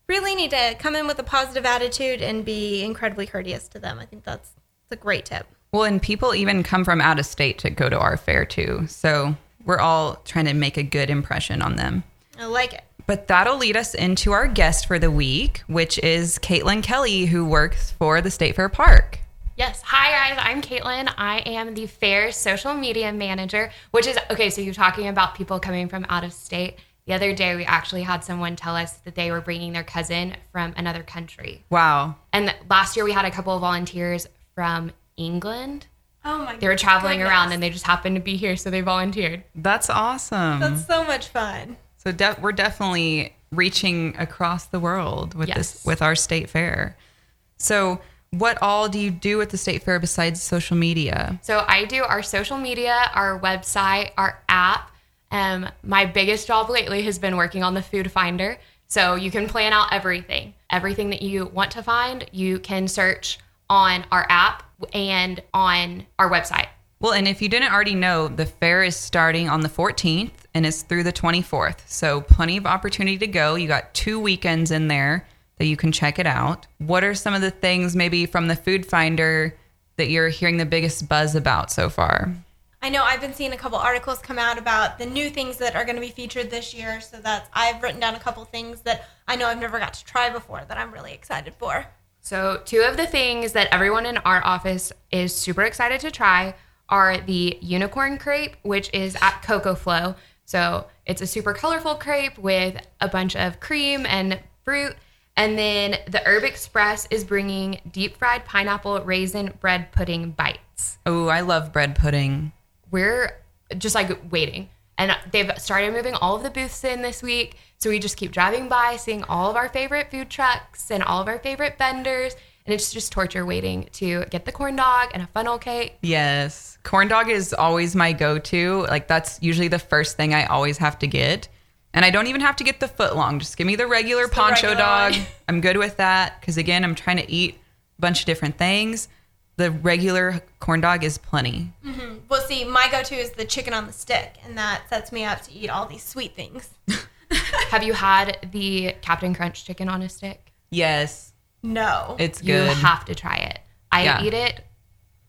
really need to come in with a positive attitude and be incredibly courteous to them. I think that's, that's a great tip. Well, and people even come from out of state to go to our fair too. So we're all trying to make a good impression on them. I like it. But that'll lead us into our guest for the week, which is Caitlin Kelly, who works for the State Fair Park. Yes. Hi, guys. I'm Caitlin. I am the fair social media manager, which is okay. So you're talking about people coming from out of state. The other day, we actually had someone tell us that they were bringing their cousin from another country. Wow. And last year, we had a couple of volunteers from England. Oh my god They were traveling goodness. around and they just happened to be here, so they volunteered. That's awesome. That's so much fun. so de- we're definitely reaching across the world with this with our state fair. So what all do you do at the state fair besides social media? So I do our social media, our website, our app. Um, my biggest job lately has been working on the food finder. So you can plan out everything. Everything that you want to find, you can search on our app and on our website. Well, and if you didn't already know, the fair is starting on the 14th and it's through the 24th. So, plenty of opportunity to go. You got two weekends in there that you can check it out. What are some of the things maybe from the Food Finder that you're hearing the biggest buzz about so far? I know I've been seeing a couple articles come out about the new things that are going to be featured this year. So that's I've written down a couple things that I know I've never got to try before that I'm really excited for. So, two of the things that everyone in our office is super excited to try are the unicorn crepe, which is at Cocoa Flow. So, it's a super colorful crepe with a bunch of cream and fruit. And then the Herb Express is bringing deep fried pineapple raisin bread pudding bites. Oh, I love bread pudding. We're just like waiting. And they've started moving all of the booths in this week. So we just keep driving by, seeing all of our favorite food trucks and all of our favorite vendors. And it's just torture waiting to get the corn dog and a funnel cake. Yes. Corn dog is always my go to. Like, that's usually the first thing I always have to get. And I don't even have to get the foot long. Just give me the regular the poncho regular dog. I'm good with that. Because again, I'm trying to eat a bunch of different things. The regular corn dog is plenty. Mm-hmm. Well, see, my go-to is the chicken on the stick, and that sets me up to eat all these sweet things. Have you had the Captain Crunch chicken on a stick? Yes, No. it's good. You have to try it. I Yeah. eat it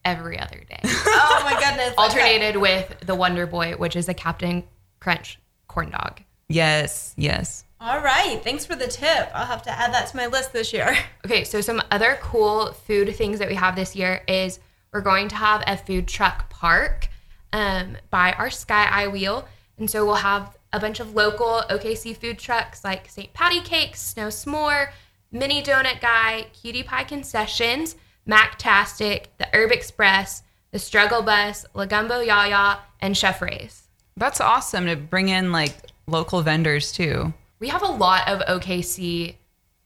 every other day. oh my goodness. Alternated with the Wonder Boy, which is a Captain Crunch corn dog. yes, yes. All right. Thanks for the tip. I'll have to add that to my list this year. Okay, so some other cool food things that we have this year is we're going to have a food truck park um, by our Sky Eye Wheel. And so we'll have a bunch of local OKC food trucks like St. Patty Cakes, Snow S'more, Mini Donut Guy, Cutie Pie Concessions, Mactastic, the Herb Express, the Struggle Bus, Legumbo Yaya, and Chef Ray's. That's awesome to bring in like local vendors too. We have a lot of OKC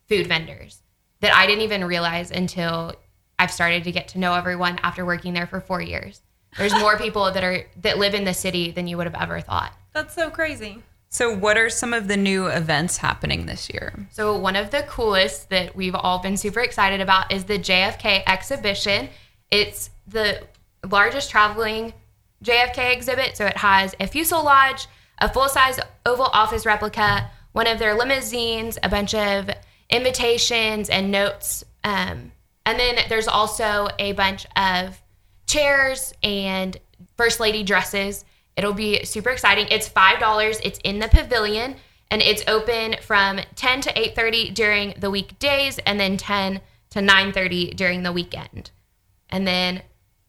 food vendors that I didn't even realize until I've started to get to know everyone after working there for four years. There's more people that are that live in the city than you would have ever thought. That's so crazy. So, what are some of the new events happening this year? So one of the coolest that we've all been super excited about is the JFK exhibition. It's the largest traveling JFK exhibit. So it has a fuselage, a full-size Oval Office replica, one of their limousines, a bunch of invitations and notes. Um, and then there's also a bunch of chairs and first lady dresses. It'll be super exciting. It's five dollars. It's in the pavilion and it's open from 10 to 8:30 during the weekdays and then 10 to 9:30 during the weekend. And then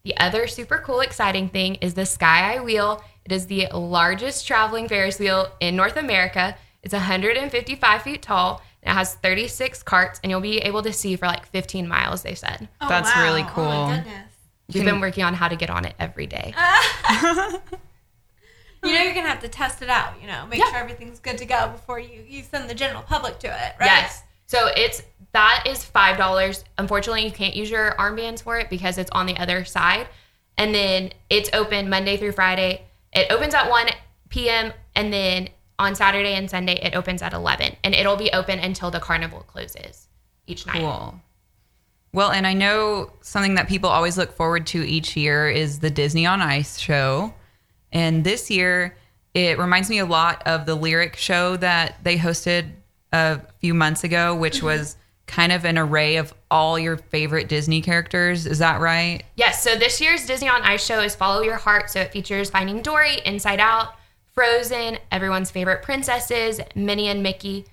the other super cool exciting thing is the Sky Eye Wheel. It is the largest traveling Ferris wheel in North America. It's 155 feet tall. It has 36 carts and you'll be able to see for like 15 miles, they said. Oh, That's really cool. Oh my goodness. We've been working on how to get on it every day. You know, you're gonna have to test it out. You know, make Yeah. sure everything's good to go before you you send the general public to it, right? Yes. So it's that is five dollars. Unfortunately, you can't use your armbands for it because it's on the other side. And then it's open Monday through Friday. It opens at one p.m. and then on Saturday and Sunday it opens at eleven, and it'll be open until the carnival closes each night. Cool. Well, and I know something that people always look forward to each year is the Disney on Ice show. And this year, it reminds me a lot of the lyric show that they hosted a few months ago, which mm-hmm. was kind of an array of all your favorite Disney characters. Is that right? Yes, so this year's Disney on Ice show is Follow Your Heart. So it features Finding Dory, Inside Out, Frozen, everyone's favorite princesses, Minnie and Mickey.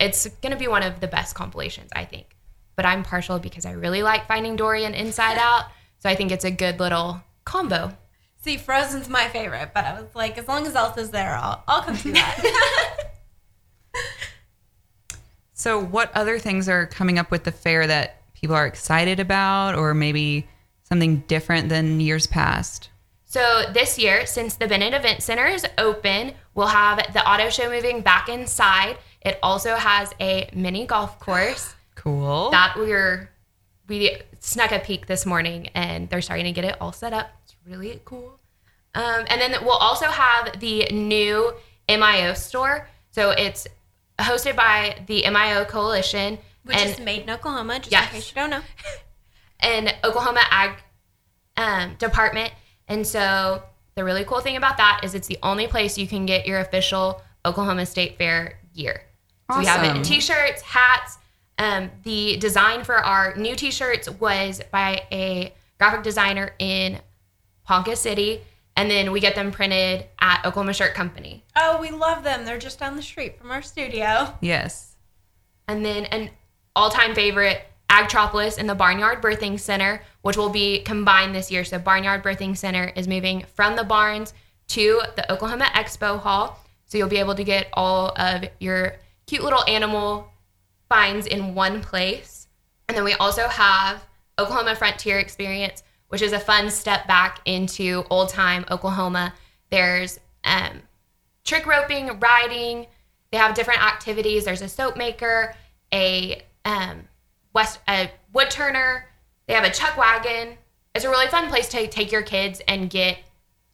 It's going to be one of the best compilations, I think. But I'm partial because I really like Finding Dory and Inside Out. So I think it's a good little combo. See, Frozen's my favorite, but I was like, as long as Elsa's there, I'll I'll come see that. So, what other things are coming up with the fair that people are excited about, or maybe something different than years past? So this year, since the Bennett Event Center is open, we'll have the auto show moving back inside. It also has a mini golf course. Cool. that we're we snuck a peek this morning and they're starting to get it all set up. It's really cool. Um, and then we'll also have the new MIO store. So it's hosted by the MIO Coalition Which and, is made in Oklahoma, just Yes. in case you don't know. and Oklahoma Ag um, Department. And so the really cool thing about that is it's the only place you can get your official Oklahoma State Fair gear. So we have it in t-shirts, hats. Um, the design for our new t-shirts was by a graphic designer in Ponca City, and then we get them printed at Oklahoma Shirt Company. Oh, we love them. They're just down the street from our studio. yes. And then an all-time favorite, Agtropolis and the Barnyard Birthing Center, which will be combined this year. So Barnyard Birthing Center is moving from the barns to the Oklahoma Expo Hall. So you'll be able to get all of your cute little animal finds in one place. And then we also have Oklahoma Frontier Experience, which is a fun step back into old time Oklahoma. There's um, trick roping, riding. They have different activities. There's a soap maker, a um, west a wood turner. They have a chuck wagon. It's a really fun place to take your kids and get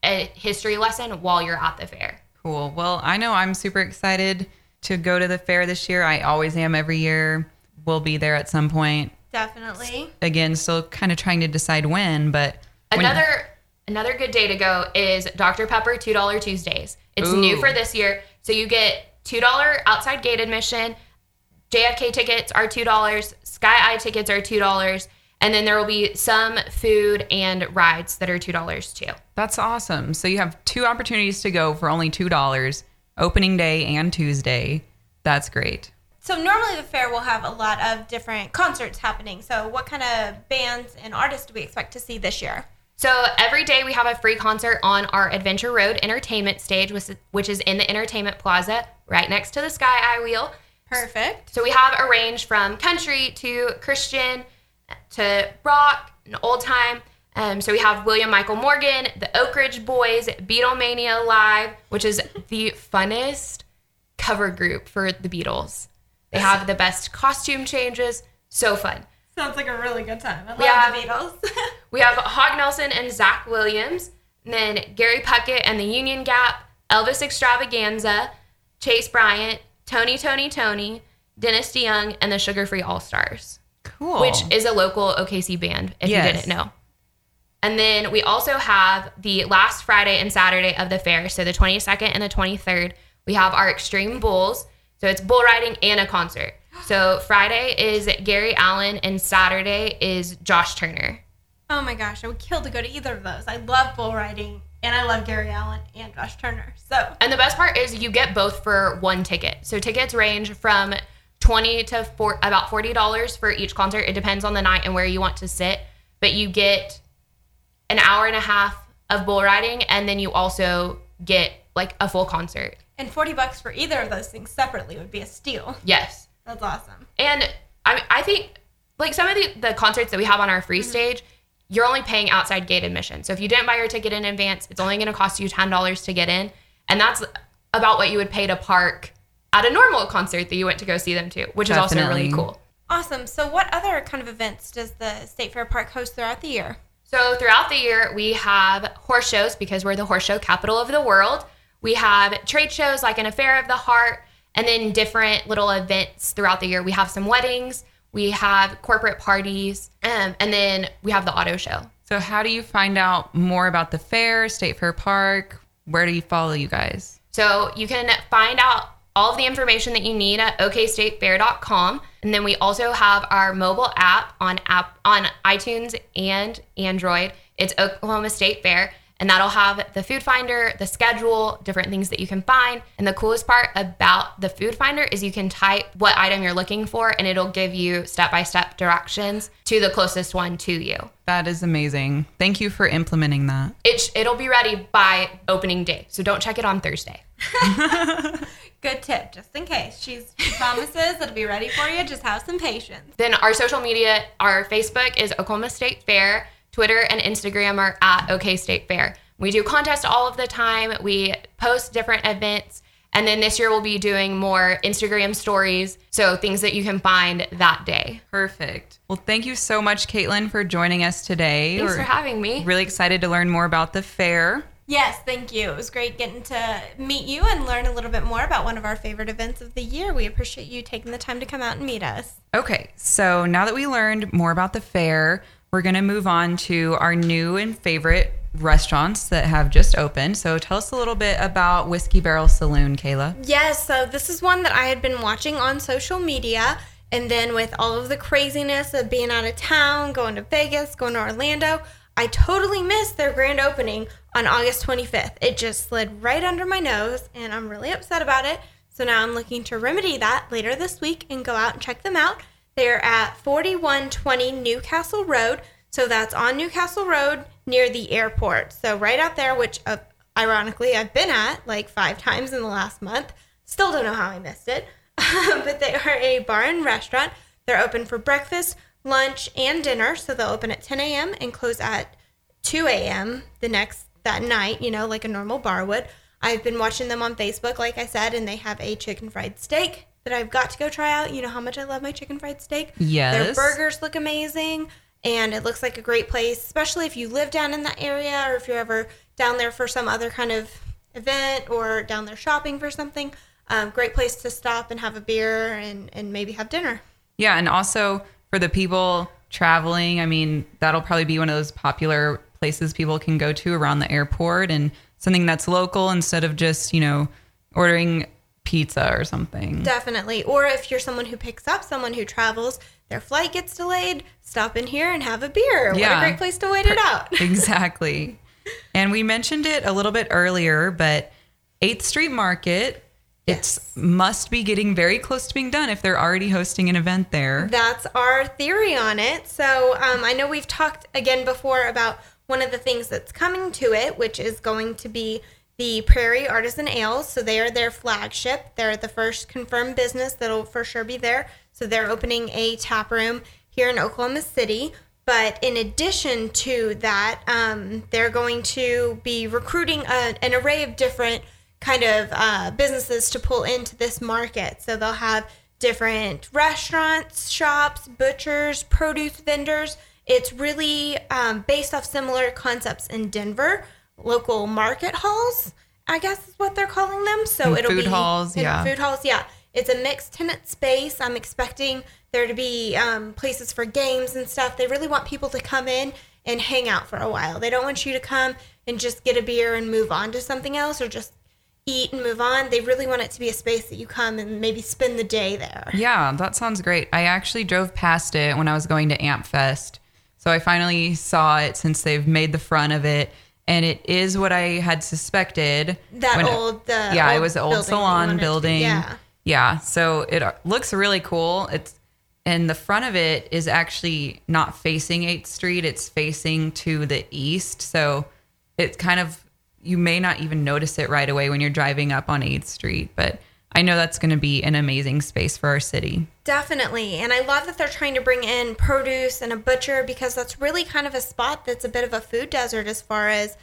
a history lesson while you're at the fair. Cool. Well, I know I'm super excited to go to the fair this year. I always am every year. We'll be there at some point. Definitely. Again, still kind of trying to decide when, but when- Another another good day to go is Dr. Pepper two dollar Tuesdays. It's new for this year, so you get two dollar outside gate admission. JFK tickets are two dollars. Sky Eye tickets are two dollars, and then there will be some food and rides that are two dollars too. that's awesome. So you have two opportunities to go for only $2, opening day and Tuesday. That's great. So normally the fair will have a lot of different concerts happening. So what kind of bands and artists do we expect to see this year? So every day we have a free concert on our Adventure Road entertainment stage, which is- in the entertainment plaza right next to the Sky Eye Wheel. Perfect. So we have a range from country to Christian to rock and old time. Um, so we have William Michael Morgan, the Oak Ridge Boys, Beatlemania Live, which is the funnest cover group for the Beatles. They have the best costume changes. So fun. Sounds like a really good time. I love Yeah. the Beatles. We have Hog Nelson and Zach Williams, and then Gary Puckett and the Union Gap, Elvis Extravaganza, Chase Bryant, Tony Toni Toné, Dennis DeYoung, and the Sugar Free All Stars, Cool. which is a local OKC band, if Yes. you didn't know. And then we also have the last Friday and Saturday of the fair. So the 22nd and the 23rd, we have our Extreme Bulls. So it's bull riding and a concert. So Friday is Gary Allan and Saturday is Josh Turner. oh my gosh, I would kill to go to either of those. I love bull riding and I love Gary Allan and Josh Turner. So And the best part is you get both for one ticket. So tickets range from 20 to four, about $40 for each concert. It depends on the night and where you want to sit, but you get an hour and a half of bull riding and then you also get like a full concert. and 40 bucks for either of those things separately would be a steal. Yes. That's awesome. And I I think like some of the, the concerts that we have on our free mm-hmm. stage, you're only paying outside gate admission. So if you didn't buy your ticket in advance, it's only going to cost you $10 to get in. And that's about what you would pay to park at a normal concert that you went to go see them to, which is also really cool. Awesome. So what other kind of events does the State Fair Park host throughout the year? So throughout the year, we have horse shows because we're the horse show capital of the world. We have trade shows like an Affair of the Heart, and then different little events throughout the year. We have some weddings, we have corporate parties, um, and then we have the auto show. So, how do you find out more about the fair, State Fair Park? Where do you follow you guys? So you can find out all of the information that you need at okstatefair.com. And then we also have our mobile app on app on iTunes and Android. It's Oklahoma State Fair. And that'll have the food finder, the schedule, different things that you can find. And the coolest part about the food finder is you can type what item you're looking for and it'll give you step by step directions to the closest one to you. That is amazing. Thank you for implementing that. It, sh- it'll be ready by opening day. So don't check it on Thursday. Good tip, just in case. She's, she promises it'll be ready for you. Just have some patience. Then our social media, our Facebook is Oklahoma State Fair. Twitter and Instagram are at OK State Fair. We do contests all of the time. We post different events. And then this year we'll be doing more Instagram stories. So things that you can find that day. Perfect. Well, thank you so much, Caitlin, for joining us today. Thanks We're for having me. really excited to learn more about the fair. Yes, thank you. It was great getting to meet you and learn a little bit more about one of our favorite events of the year. We appreciate you taking the time to come out and meet us. Okay, so now that we learned more about the fair, we're going to move on to our new and favorite restaurants that have just opened. So tell us a little bit about Whiskey Barrel Saloon, Kayla. Yes, so this is one that I had been watching on social media. And then with all of the craziness of being out of town, going to Vegas, going to Orlando, I totally missed their grand opening on August 25th. It just slid right under my nose, and I'm really upset about it. So now I'm looking to remedy that later this week and go out and check them out. They're at 4120 Newcastle Road. So that's on Newcastle Road near the airport. So right out there, which uh, ironically I've been at like five times in the last month. Still don't know how I missed it. but they are a bar and restaurant. They're open for breakfast, lunch, and dinner. So they'll open at 10 a.m. and close at 2 a.m. the next that night. You know, like a normal bar would. I've been watching them on Facebook, like I said, and they have a chicken fried steak that I've got to go try out. You know how much I love my chicken fried steak. Yes. Their burgers look amazing, and it looks like a great place, especially if you live down in that area or if you're ever down there for some other kind of event or down there shopping for something. Um, great place to stop and have a beer and, and maybe have dinner. Yeah, and also for the people traveling, I mean, that'll probably be one of those popular places people can go to around the airport and something that's local instead of just, you know, ordering pizza or something. Definitely. Or if you're someone who picks up someone who travels, their flight gets delayed, stop in here and have a beer. What a great place to wait it out. exactly. And we mentioned it a little bit earlier, but 8th Street Market, it's must be getting very close to being done if they're already hosting an event there. That's our theory on it. So um, I know we've talked again before about one of the things that's coming to it, which is going to be the Prairie Artisan Ales. So they are their flagship. They're the first confirmed business that'll for sure be there. So they're opening a tap room here in Oklahoma City. But in addition to that, um, they're going to be recruiting a, an array of different kind of uh, businesses to pull into this market. So they'll have different restaurants, shops, butchers, produce vendors. It's really um, based off similar concepts in Denver, local market halls. I guess is what they're calling them. So And it'll food be halls, yeah. food halls. Yeah, it's a mixed tenant space. I'm expecting there to be um, places for games and stuff. They really want people to come in and hang out for a while. They don't want you to come and just get a beer and move on to something else or just eat and move on. They really want it to be a space that you come and maybe spend the day there. Yeah, that sounds great. I actually drove past it when I was going to Amp Fest. So I finally saw it since they've made the front of it. And it is what I had suspected. That old, the yeah, it was the old building salon building. yeah. Yeah. So it looks really cool. It's and the front of it is actually not facing 8th Street, it's facing to the east. So it's kind of you may not even notice it right away when you're driving up on 8th Street, but I know that's going to be an amazing space for our city. Definitely. And I love that they're trying to bring in produce and a butcher because that's really kind of a spot that's a bit of a food desert as far as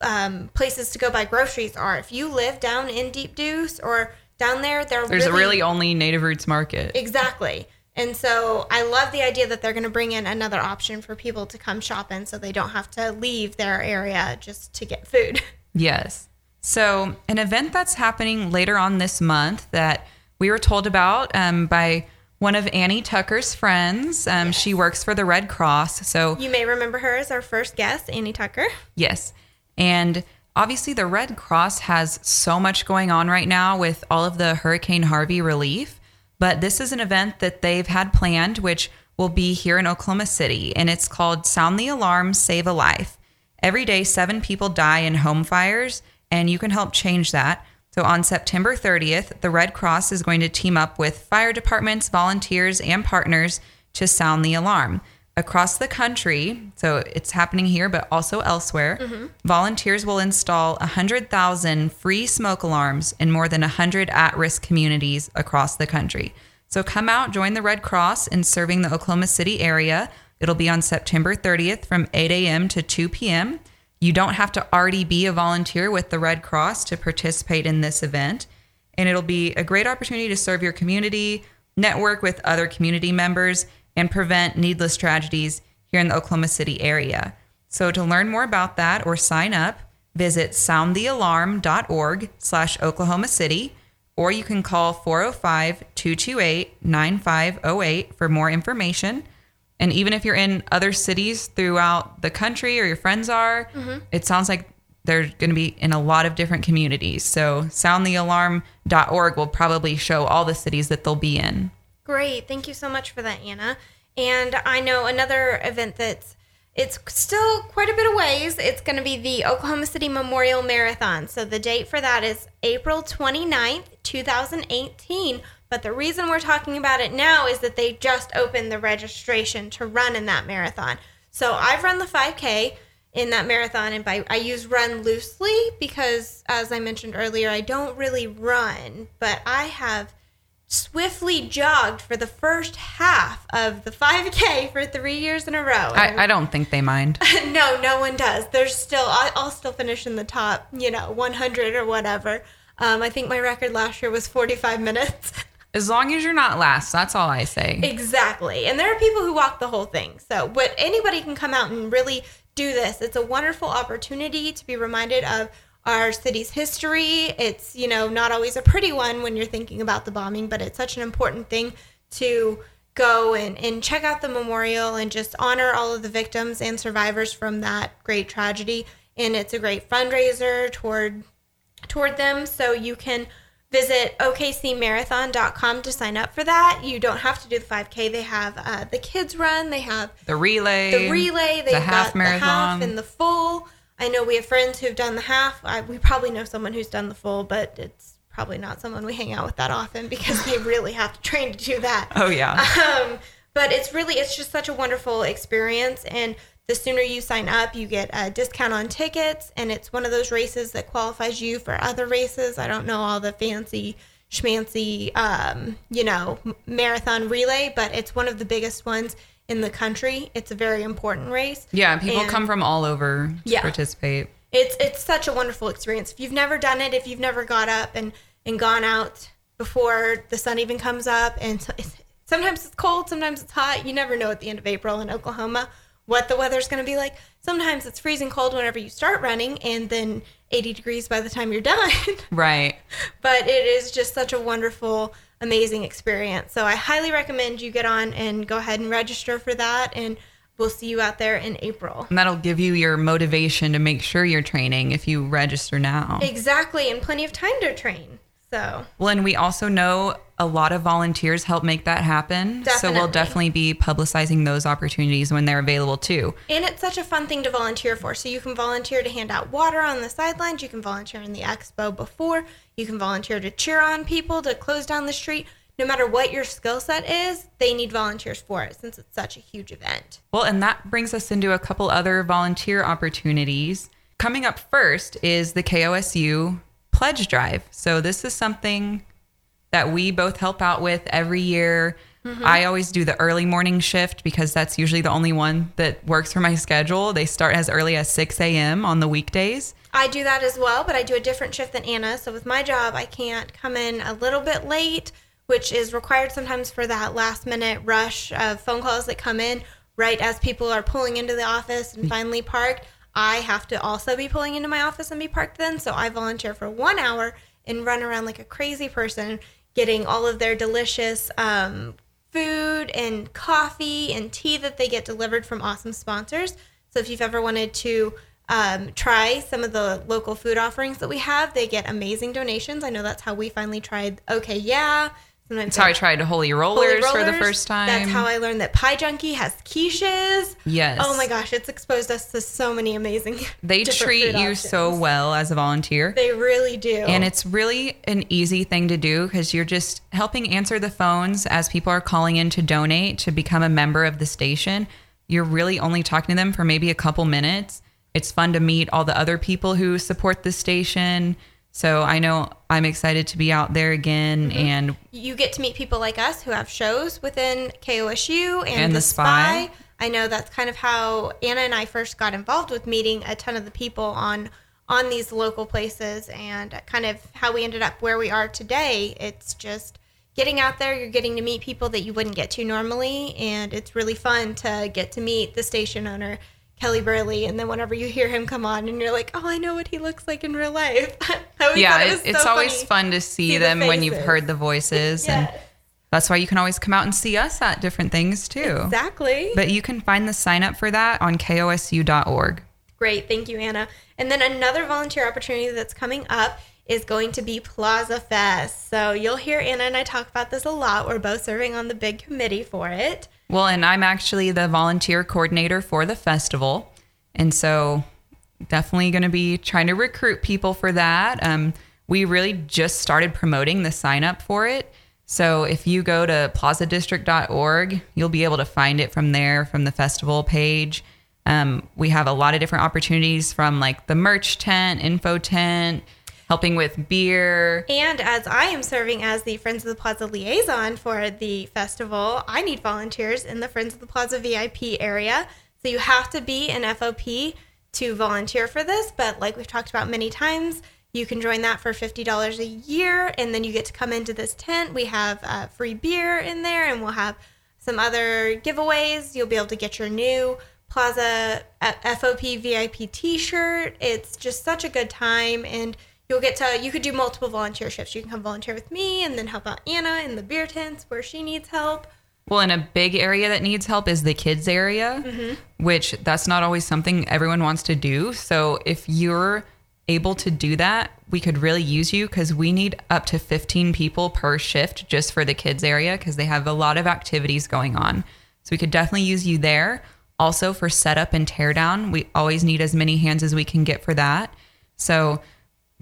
um, places to go buy groceries are. If you live down in Deep Deuce or down there, there There's really, really only Native Roots Market. Exactly. And so I love the idea that they're going to bring in another option for people to come shop in so they don't have to leave their area just to get food. Yes. So, an event that's happening later on this month that we were told about um, by one of Annie Tucker's friends. Um, She works for the Red Cross. So, You may remember her as our first guest, Annie Tucker. yes. And obviously, the Red Cross has so much going on right now with all of the Hurricane Harvey relief. But this is an event that they've had planned, which will be here in Oklahoma City. And it's called Sound the Alarm, Save a Life. Every day, seven people die in home fires, and you can help change that. So on September 30th, the Red Cross is going to team up with fire departments, volunteers, and partners to sound the alarm. Across the country, so it's happening here, but also elsewhere, mm-hmm. volunteers will install 100,000 free smoke alarms in more than 100 at risk communities across the country. So come out, join the Red Cross in serving the Oklahoma City area. It'll be on September 30th from 8 a.m. to 2 p.m. You don't have to already be a volunteer with the Red Cross to participate in this event. And it'll be a great opportunity to serve your community, network with other community members, and prevent needless tragedies here in the Oklahoma City area. So to learn more about that or sign up, visit soundthealarm.org slash Oklahoma City, or you can call 405-228-9508 for more information. And even if you're in other cities throughout the country or your friends are, mm-hmm. it sounds like they're going to be in a lot of different communities. So soundthealarm.org will probably show all the cities that they'll be in. Great. Thank you so much for that, Anna. And I know another event that's it's still quite a bit of ways. It's going to be the Oklahoma City Memorial Marathon. So the date for that is April 29th, 2018. But the reason we're talking about it now is that they just opened the registration to run in that marathon. So I've run the 5K in that marathon and by I use run loosely because as I mentioned earlier, I don't really run, but I have swiftly jogged for the first half of the 5K for three years in a row. I, I don't think they mind. no, no one does. There's still, I- I'll still finish in the top, you know, 100 or whatever. Um, I think my record last year was 45 minutes. As long as you're not last, that's all I say. Exactly. And there are people who walk the whole thing. So, but anybody can come out and really do this. It's a wonderful opportunity to be reminded of our city's history. It's, you know, not always a pretty one when you're thinking about the bombing, but it's such an important thing to go and, and check out the memorial and just honor all of the victims and survivors from that great tragedy. And it's a great fundraiser toward toward them. So you can visit okcmarathon.com to sign up for that. You don't have to do the 5K. They have uh, the kids run. They have The relay, the relay. They've the half got the half and the full. I know we have friends who've done the half. I, we probably know someone who's done the full, but it's probably not someone we hang out with that often because they really have to train to do that. oh yeah, Um, but it's really it's just such a wonderful experience and the sooner you sign up you get a discount on tickets and it's one of those races that qualifies you for other races i don't know all the fancy schmancy um, you know marathon relay but it's one of the biggest ones in the country it's a very important race yeah. People And- come from all over to Yeah. participate. it's it's such a wonderful experience. If you've never done it, if you've never got up and and gone out before the sun even comes up, and so- sometimes it's cold, sometimes it's hot. You never know at the end of April in Oklahoma what the weather's going to be like. Sometimes it's freezing cold whenever you start running, and then 80 degrees by the time you're done. Right. but it is just such a wonderful, amazing experience. So I highly recommend you get on and go ahead and register for that, and we'll see you out there in April. And that'll give you your motivation to make sure you're training if you register now. Exactly, and plenty of time to train. So Well, and we also know a lot of volunteers help make that happen. So we'll Definitely. definitely be publicizing those opportunities when they're available too. And it's such a fun thing to volunteer for. So you can volunteer to hand out water on the sidelines. You can volunteer in the expo before. You can volunteer to cheer on people, to close down the street. No matter what your skill set is, they need volunteers for it since it's such a huge event. Well, and that brings us into a couple other volunteer opportunities. Coming up first is the KOSU Pledge Drive. So, this is something that we both help out with every year. Mm-hmm. I always do the early morning shift because that's usually the only one that works for my schedule. They start as early as 6 a.m. on the weekdays. I do that as well, but I do a different shift than Anna. So with my job, I can't come in a little bit late, which is required sometimes for that last minute rush of phone calls that come in right as people are pulling into the office and mm. finally parked. I have to also be pulling into my office and be parked then. So I volunteer for one hour and run around like a crazy person, getting all of their delicious um, food and coffee and tea that they get delivered from awesome sponsors. So if you've ever wanted to um, try some of the local food offerings that we have, they get amazing donations. I know that's how we finally tried. Okay, yeah. Sometimes That's how I tried Holy Rollers, Holy rollers, for the first time. That's how I learned that Pie Junkie has quiches. Yes. Oh my gosh, it's exposed us to so many amazing. they treat you so well as a volunteer. They really do. And it's really an easy thing to do because you're just helping answer the phones as people are calling in to donate to become a member of the station. You're really only talking to them for maybe a couple minutes. It's fun to meet all the other people who support the station. So I know I'm excited to be out there again Mm-hmm. and you get to meet people like us who have shows within KOSU and, And the, the Spy. Spy. I know that's kind of how Anna and I first got involved with meeting a ton of the people on on these local places and kind of how we ended up where we are today. It's just getting out there, you're getting to meet people that you wouldn't get to normally and it's really fun to get to meet the station owner Kelly Burley, and then whenever you hear him come on, and you're like, "Oh, I know what he looks like in real life." Yeah, it it was it's so always funny. fun to see, see the them when you've heard the voices. And that's why you can always come out and see us at different things too. Exactly. But you can find the sign up for that on kosu.org. Great. Thank you, Anna. And then another volunteer opportunity that's coming up is going to be Plaza Fest. So you'll hear Anna and I talk about this a lot. We're both serving on the big committee for it. Well, and I'm actually the volunteer coordinator for the festival. And so definitely going to be trying to recruit people for that. Um, we really just started promoting the sign up for it. So if you go to plazadistrict.org, you'll be able to find it from there, from the festival page. Um, we have a lot of different opportunities from like the merch tent, info tent, helping with beer. And as I am serving as the Friends of the Plaza liaison for the festival, I need volunteers in the Friends of the Plaza VIP area. So you have to be an FOP to volunteer for this. But like we've talked about many times, you can join that for $50 a year. And then you get to come into this tent. We have uh, free beer in there, and we'll have some other giveaways. You'll be able to get your new Plaza uh, FOP VIP t shirt. It's just such a good time. And you'll get to you could do multiple volunteer shifts. You can come volunteer with me and then help out Anna in the beer tents where she needs help. Well, and a big area that needs help is the kids area, mm-hmm. which that's not always something everyone wants to do. So if you're able to do that, we could really use you because we need up to 15 people per shift just for the kids area because they have a lot of activities going on. So we could definitely use you there. Also for setup and teardown, we always need as many hands as we can get for that. So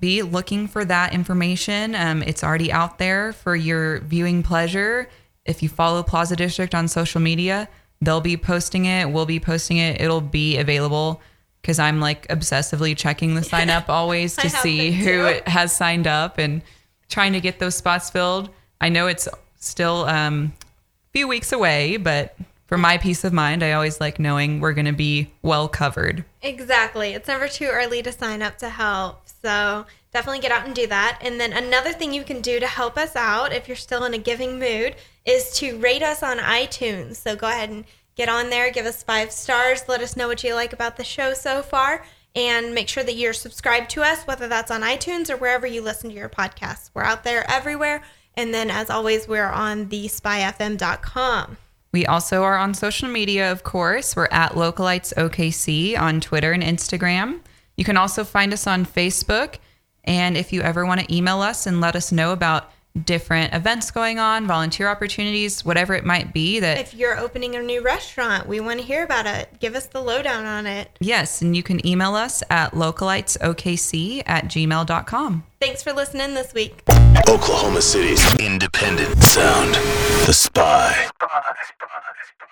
be looking for that information. Um, it's already out there for your viewing pleasure. If you follow Plaza District on social media, they'll be posting it. We'll be posting it. It'll be available because I'm like obsessively checking the sign up always to see who has signed up and trying to get those spots filled. I know it's still um, a few weeks away, but for my peace of mind, I always like knowing we're going to be well covered. Exactly. It's never too early to sign up to help. So definitely get out and do that. And then another thing you can do to help us out if you're still in a giving mood is to rate us on iTunes. So go ahead and get on there, give us five stars, let us know what you like about the show so far, and make sure that you're subscribed to us, whether that's on iTunes or wherever you listen to your podcasts. We're out there everywhere. And then, as always, we're on the spyfm.com. We also are on social media, of course. We're at Localites OKC on Twitter and Instagram. You can also find us on Facebook. And if you ever want to email us and let us know about different events going on, volunteer opportunities, whatever it might be, that If you're opening a new restaurant, we want to hear about it. Give us the lowdown on it. yes, and you can email us at localitesokc at gmail.com. Thanks for listening this week. Oklahoma City's independent sound. The Spy. Spy, spy, spy, spy.